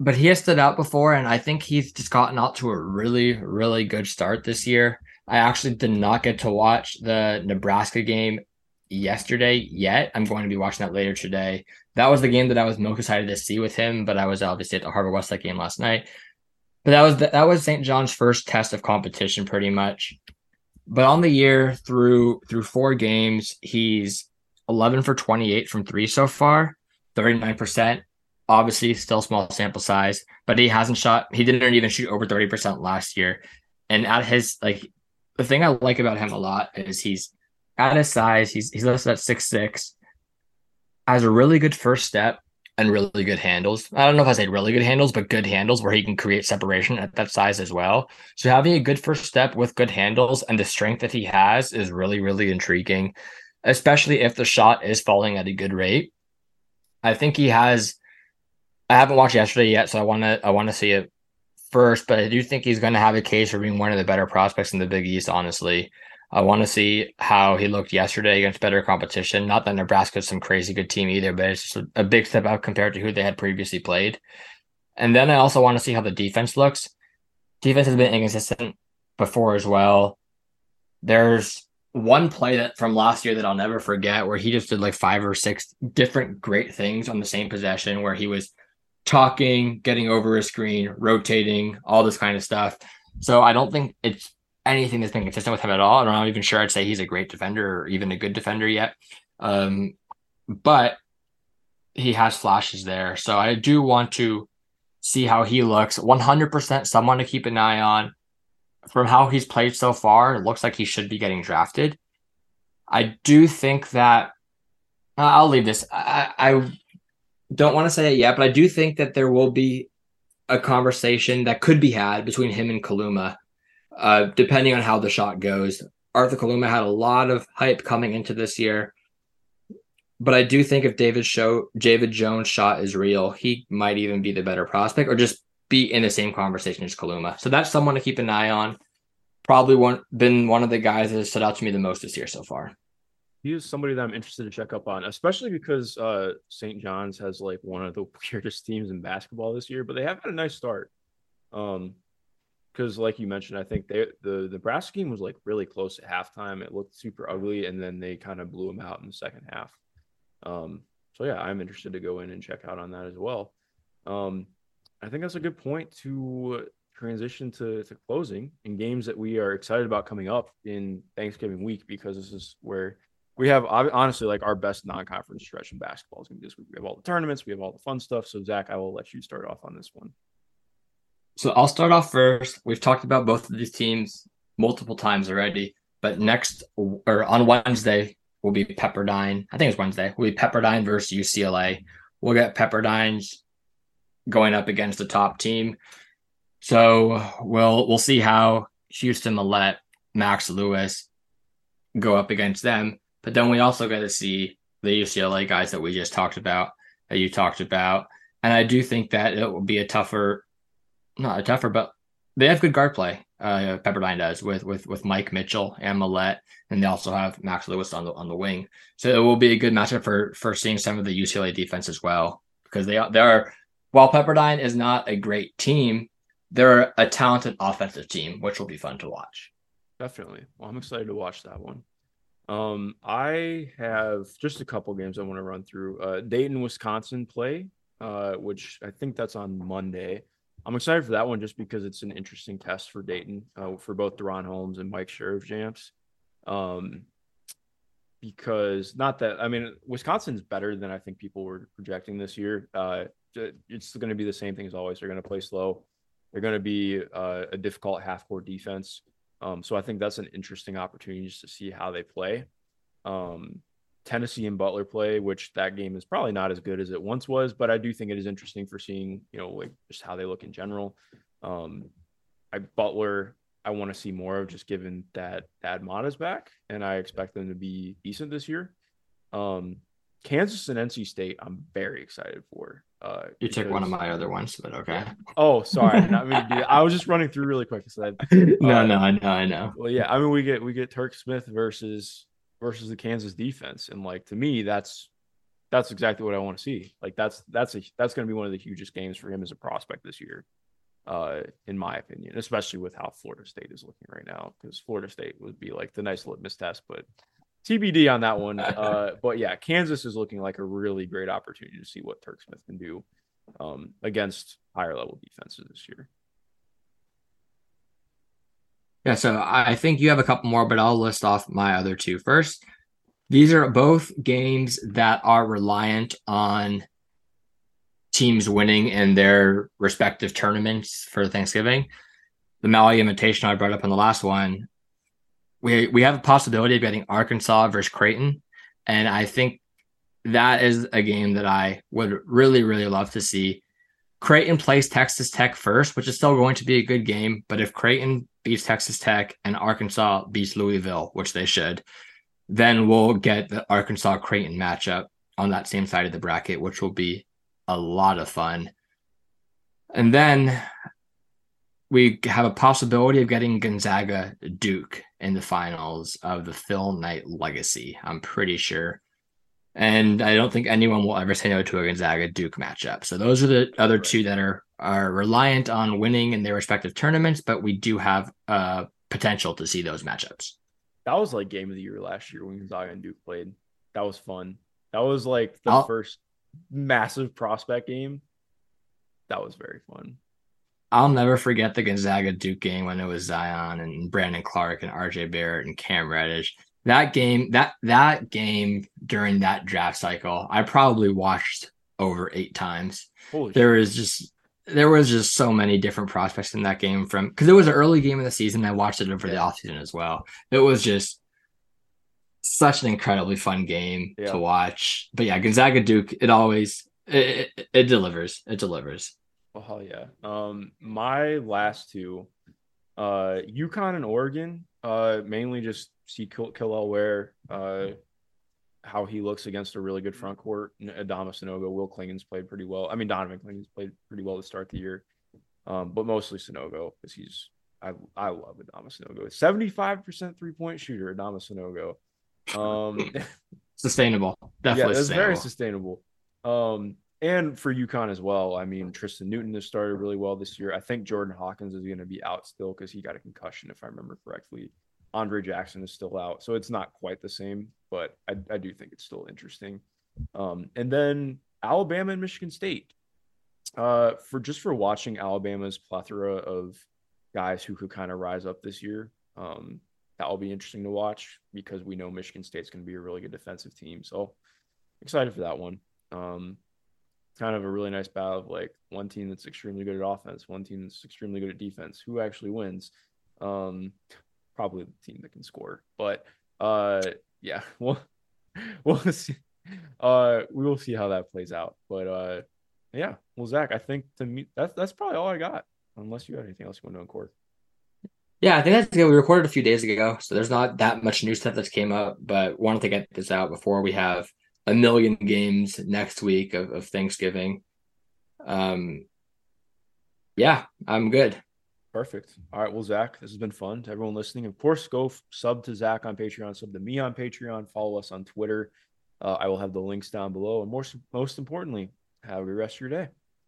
but he has stood out before, and I think he's just gotten out to a really, really good start this year. I actually did not get to watch the Nebraska game yesterday yet. I'm going to be watching that later today. That was the game that I was most excited to see with him, but I was obviously at the Harvard Westlake game last night. But that was the, that was St. John's first test of competition, pretty much. But on the year through through four games, he's 11 for 28 from three so far, 39 percent obviously still small sample size, but he hasn't shot. He didn't even shoot over thirty percent last year. And at his like, the thing I like about him a lot is he's at his size. He's he's listed at six six. Has a really good first step and really good handles. I don't know if I say really good handles, but good handles where he can create separation at that size as well. So having a good first step with good handles and the strength that he has is really really intriguing, especially if the shot is falling at a good rate. I think he has I haven't watched yesterday yet, so I want to I want to see it first. But I do think he's to have a case for being one of the better prospects in the Big East. Honestly, I want to see how he looked yesterday against better competition. Not that Nebraska's some crazy good team either, but it's just a, big step up compared to who they had previously played. And then I also want to see how the defense looks. Defense has been inconsistent before as well. There's one play that from last year that I'll never forget where he just did like five or six different great things on the same possession where he was talking, getting over a screen, rotating, all this kind of stuff. So I don't think it's anything that's been consistent with him at all. I'm not even sure I'd say he's a great defender or even a good defender yet. Um, but he has flashes there. So I do want to see how he looks. 100% someone to keep an eye on. From how he's played so far, it looks like he should be getting drafted. I do think that uh, I'll leave this. I, I don't want to say it yet, but I do think that there will be a conversation that could be had between him and Kaluma, uh, depending on how the shot goes. Arthur Kaluma had a lot of hype coming into this year, but I do think if David show David Jones' shot is real, he might even be the better prospect, or just be in the same conversation as Kaluma. So that's someone to keep an eye on. Probably one been one of the guys that has stood out to me the most this year so far he is somebody that I'm interested to check up on, especially because uh, St. John's has like one of the weirdest teams in basketball this year, but they have had a nice start. Um, because like you mentioned, I think they the the Nebraska game was like really close at halftime. It looked super ugly, and then they kind of blew them out in the second half. Um, so yeah, I'm interested to go in and check out on that as well. Um, I think that's a good point to transition to, to closing and games that we are excited about coming up in Thanksgiving week because this is where we have honestly like our best non-conference stretch in basketball is going to be this week. We have all the tournaments, we have all the fun stuff. So Zach, I will let you start off on this one. So I'll start off first. We've talked about both of these teams multiple times already, but next or on Wednesday will be Pepperdine. I think it's Wednesday. We'll be Pepperdine versus UCLA. We'll get Pepperdine's going up against the top team. So we'll we'll see how Houston Mallette, Max Lewis go up against them. But then we also get to see the UCLA guys that we just talked about, that you talked about. And I do think that it will be a tougher, not a tougher, but they have good guard play. Uh, Pepperdine does with with with Mike Mitchell and Mallette, and they also have Max Lewis on the on the wing. So it will be a good matchup for for seeing some of the UCLA defense as well because they are they are while Pepperdine is not a great team, they're a talented offensive team, which will be fun to watch. Definitely. Well, I'm excited to watch that one. Um, I have just a couple games I want to run through. Uh, Dayton, Wisconsin play, uh, which I think that's on Monday. I'm excited for that one just because it's an interesting test for Dayton, uh, for both DaRon Holmes and Mike Sherv Um, because not that I mean Wisconsin's better than I think people were projecting this year. Uh, it's going to be the same thing as always. They're going to play slow. They're going to be uh, a difficult half court defense. Um, so I think that's an interesting opportunity just to see how they play. Um, Tennessee and Butler play, which that game is probably not as good as it once was, but I do think it is interesting for seeing, you know, like just how they look in general. Um, I Butler, I want to see more of just given that Thad Matta is back, and I expect them to be decent this year. Um, Kansas and NC State, I'm very excited for. Uh, you because... took one of my other ones, but okay. Oh, sorry. I, mean, I was just running through really quick. So that, no, uh, no, I know, I know. Well, yeah. I mean, we get we get Turk Smith versus versus the Kansas defense, and like to me, that's that's exactly what I want to see. Like that's that's a that's going to be one of the hugest games for him as a prospect this year, uh, in my opinion, especially with how Florida State is looking right now. Because Florida State would be like the nice litmus test, but TBD on that one. Uh, but yeah, Kansas is looking like a really great opportunity to see what Turk Smith can do um, against higher level defenses this year. Yeah, so I think you have a couple more, but I'll list off my other two first. These are both games that are reliant on teams winning in their respective tournaments for Thanksgiving. The Maui Invitation I brought up in the last one we we have a possibility of getting Arkansas versus Creighton, and I think that is a game that I would really really love to see. Creighton plays Texas Tech first, which is still going to be a good game. But if Creighton beats Texas Tech and Arkansas beats Louisville, which they should, then we'll get the Arkansas Creighton matchup on that same side of the bracket, which will be a lot of fun. And then we have a possibility of getting Gonzaga Duke in the finals of the Phil Knight legacy. I'm pretty sure. And I don't think anyone will ever say no to a Gonzaga Duke matchup. So those are the other two that are are reliant on winning in their respective tournaments, but we do have uh potential to see those matchups. That was like game of the year last year when Gonzaga and Duke played. That was fun. That was like the I'll, first massive prospect game. That was very fun. I'll never forget the Gonzaga Duke game when it was Zion and Brandon Clarke and RJ Barrett and Cam Reddish. That game, that that game during that draft cycle, I probably watched over eight times. Holy there was just there was just so many different prospects in that game from because it was an early game of the season. I watched it over yeah. the offseason as well. It was just such an incredibly fun game yeah. to watch. But yeah, Gonzaga Duke, it always it, it, it delivers. It delivers. Oh hell yeah. Um, my last two, uh, UConn and Oregon. Uh, mainly just see Kel'el Ware, uh, how he looks against a really good front court. Adama Sanogo, Will Clingan's played pretty well. I mean, Donovan Clingan's played pretty well to start the year, um, but mostly Sanogo because he's I I love Adama Sanogo. Seventy five percent three point shooter, Adama Sanogo. Um, sustainable, definitely. Yeah, it's very sustainable. Um, and for UConn as well. I mean, Tristan Newton has started really well this year. I think Jordan Hawkins is going to be out still because he got a concussion, if I remember correctly. Andre Jackson is still out, so it's not quite the same, but I, I do think it's still interesting. Um, and then Alabama and Michigan State. Uh, for just for watching Alabama's plethora of guys who could kind of rise up this year, um, that will be interesting to watch because we know Michigan State's going to be a really good defensive team. So excited for that one. Um, kind of a really nice battle of like one team that's extremely good at offense, one team that's extremely good at defense. Who actually wins? Um, probably the team that can score. But uh, yeah, we'll we'll see. Uh, we will see how that plays out. But uh, yeah, well, Zach, I think to me that's that's probably all I got. Unless you have anything else you want to uncork. Yeah, I think that's good. We recorded a few days ago, so there's not that much new stuff that's came up, but wanted to get this out before we have a million games next week of, of Thanksgiving. Um, yeah, I'm good. Perfect. All right. Well, Zach, this has been fun. To everyone listening, of course, go sub to Zach on Patreon, sub to me on Patreon, follow us on Twitter. Uh, I will have the links down below. And more, most importantly, have a good rest of your day.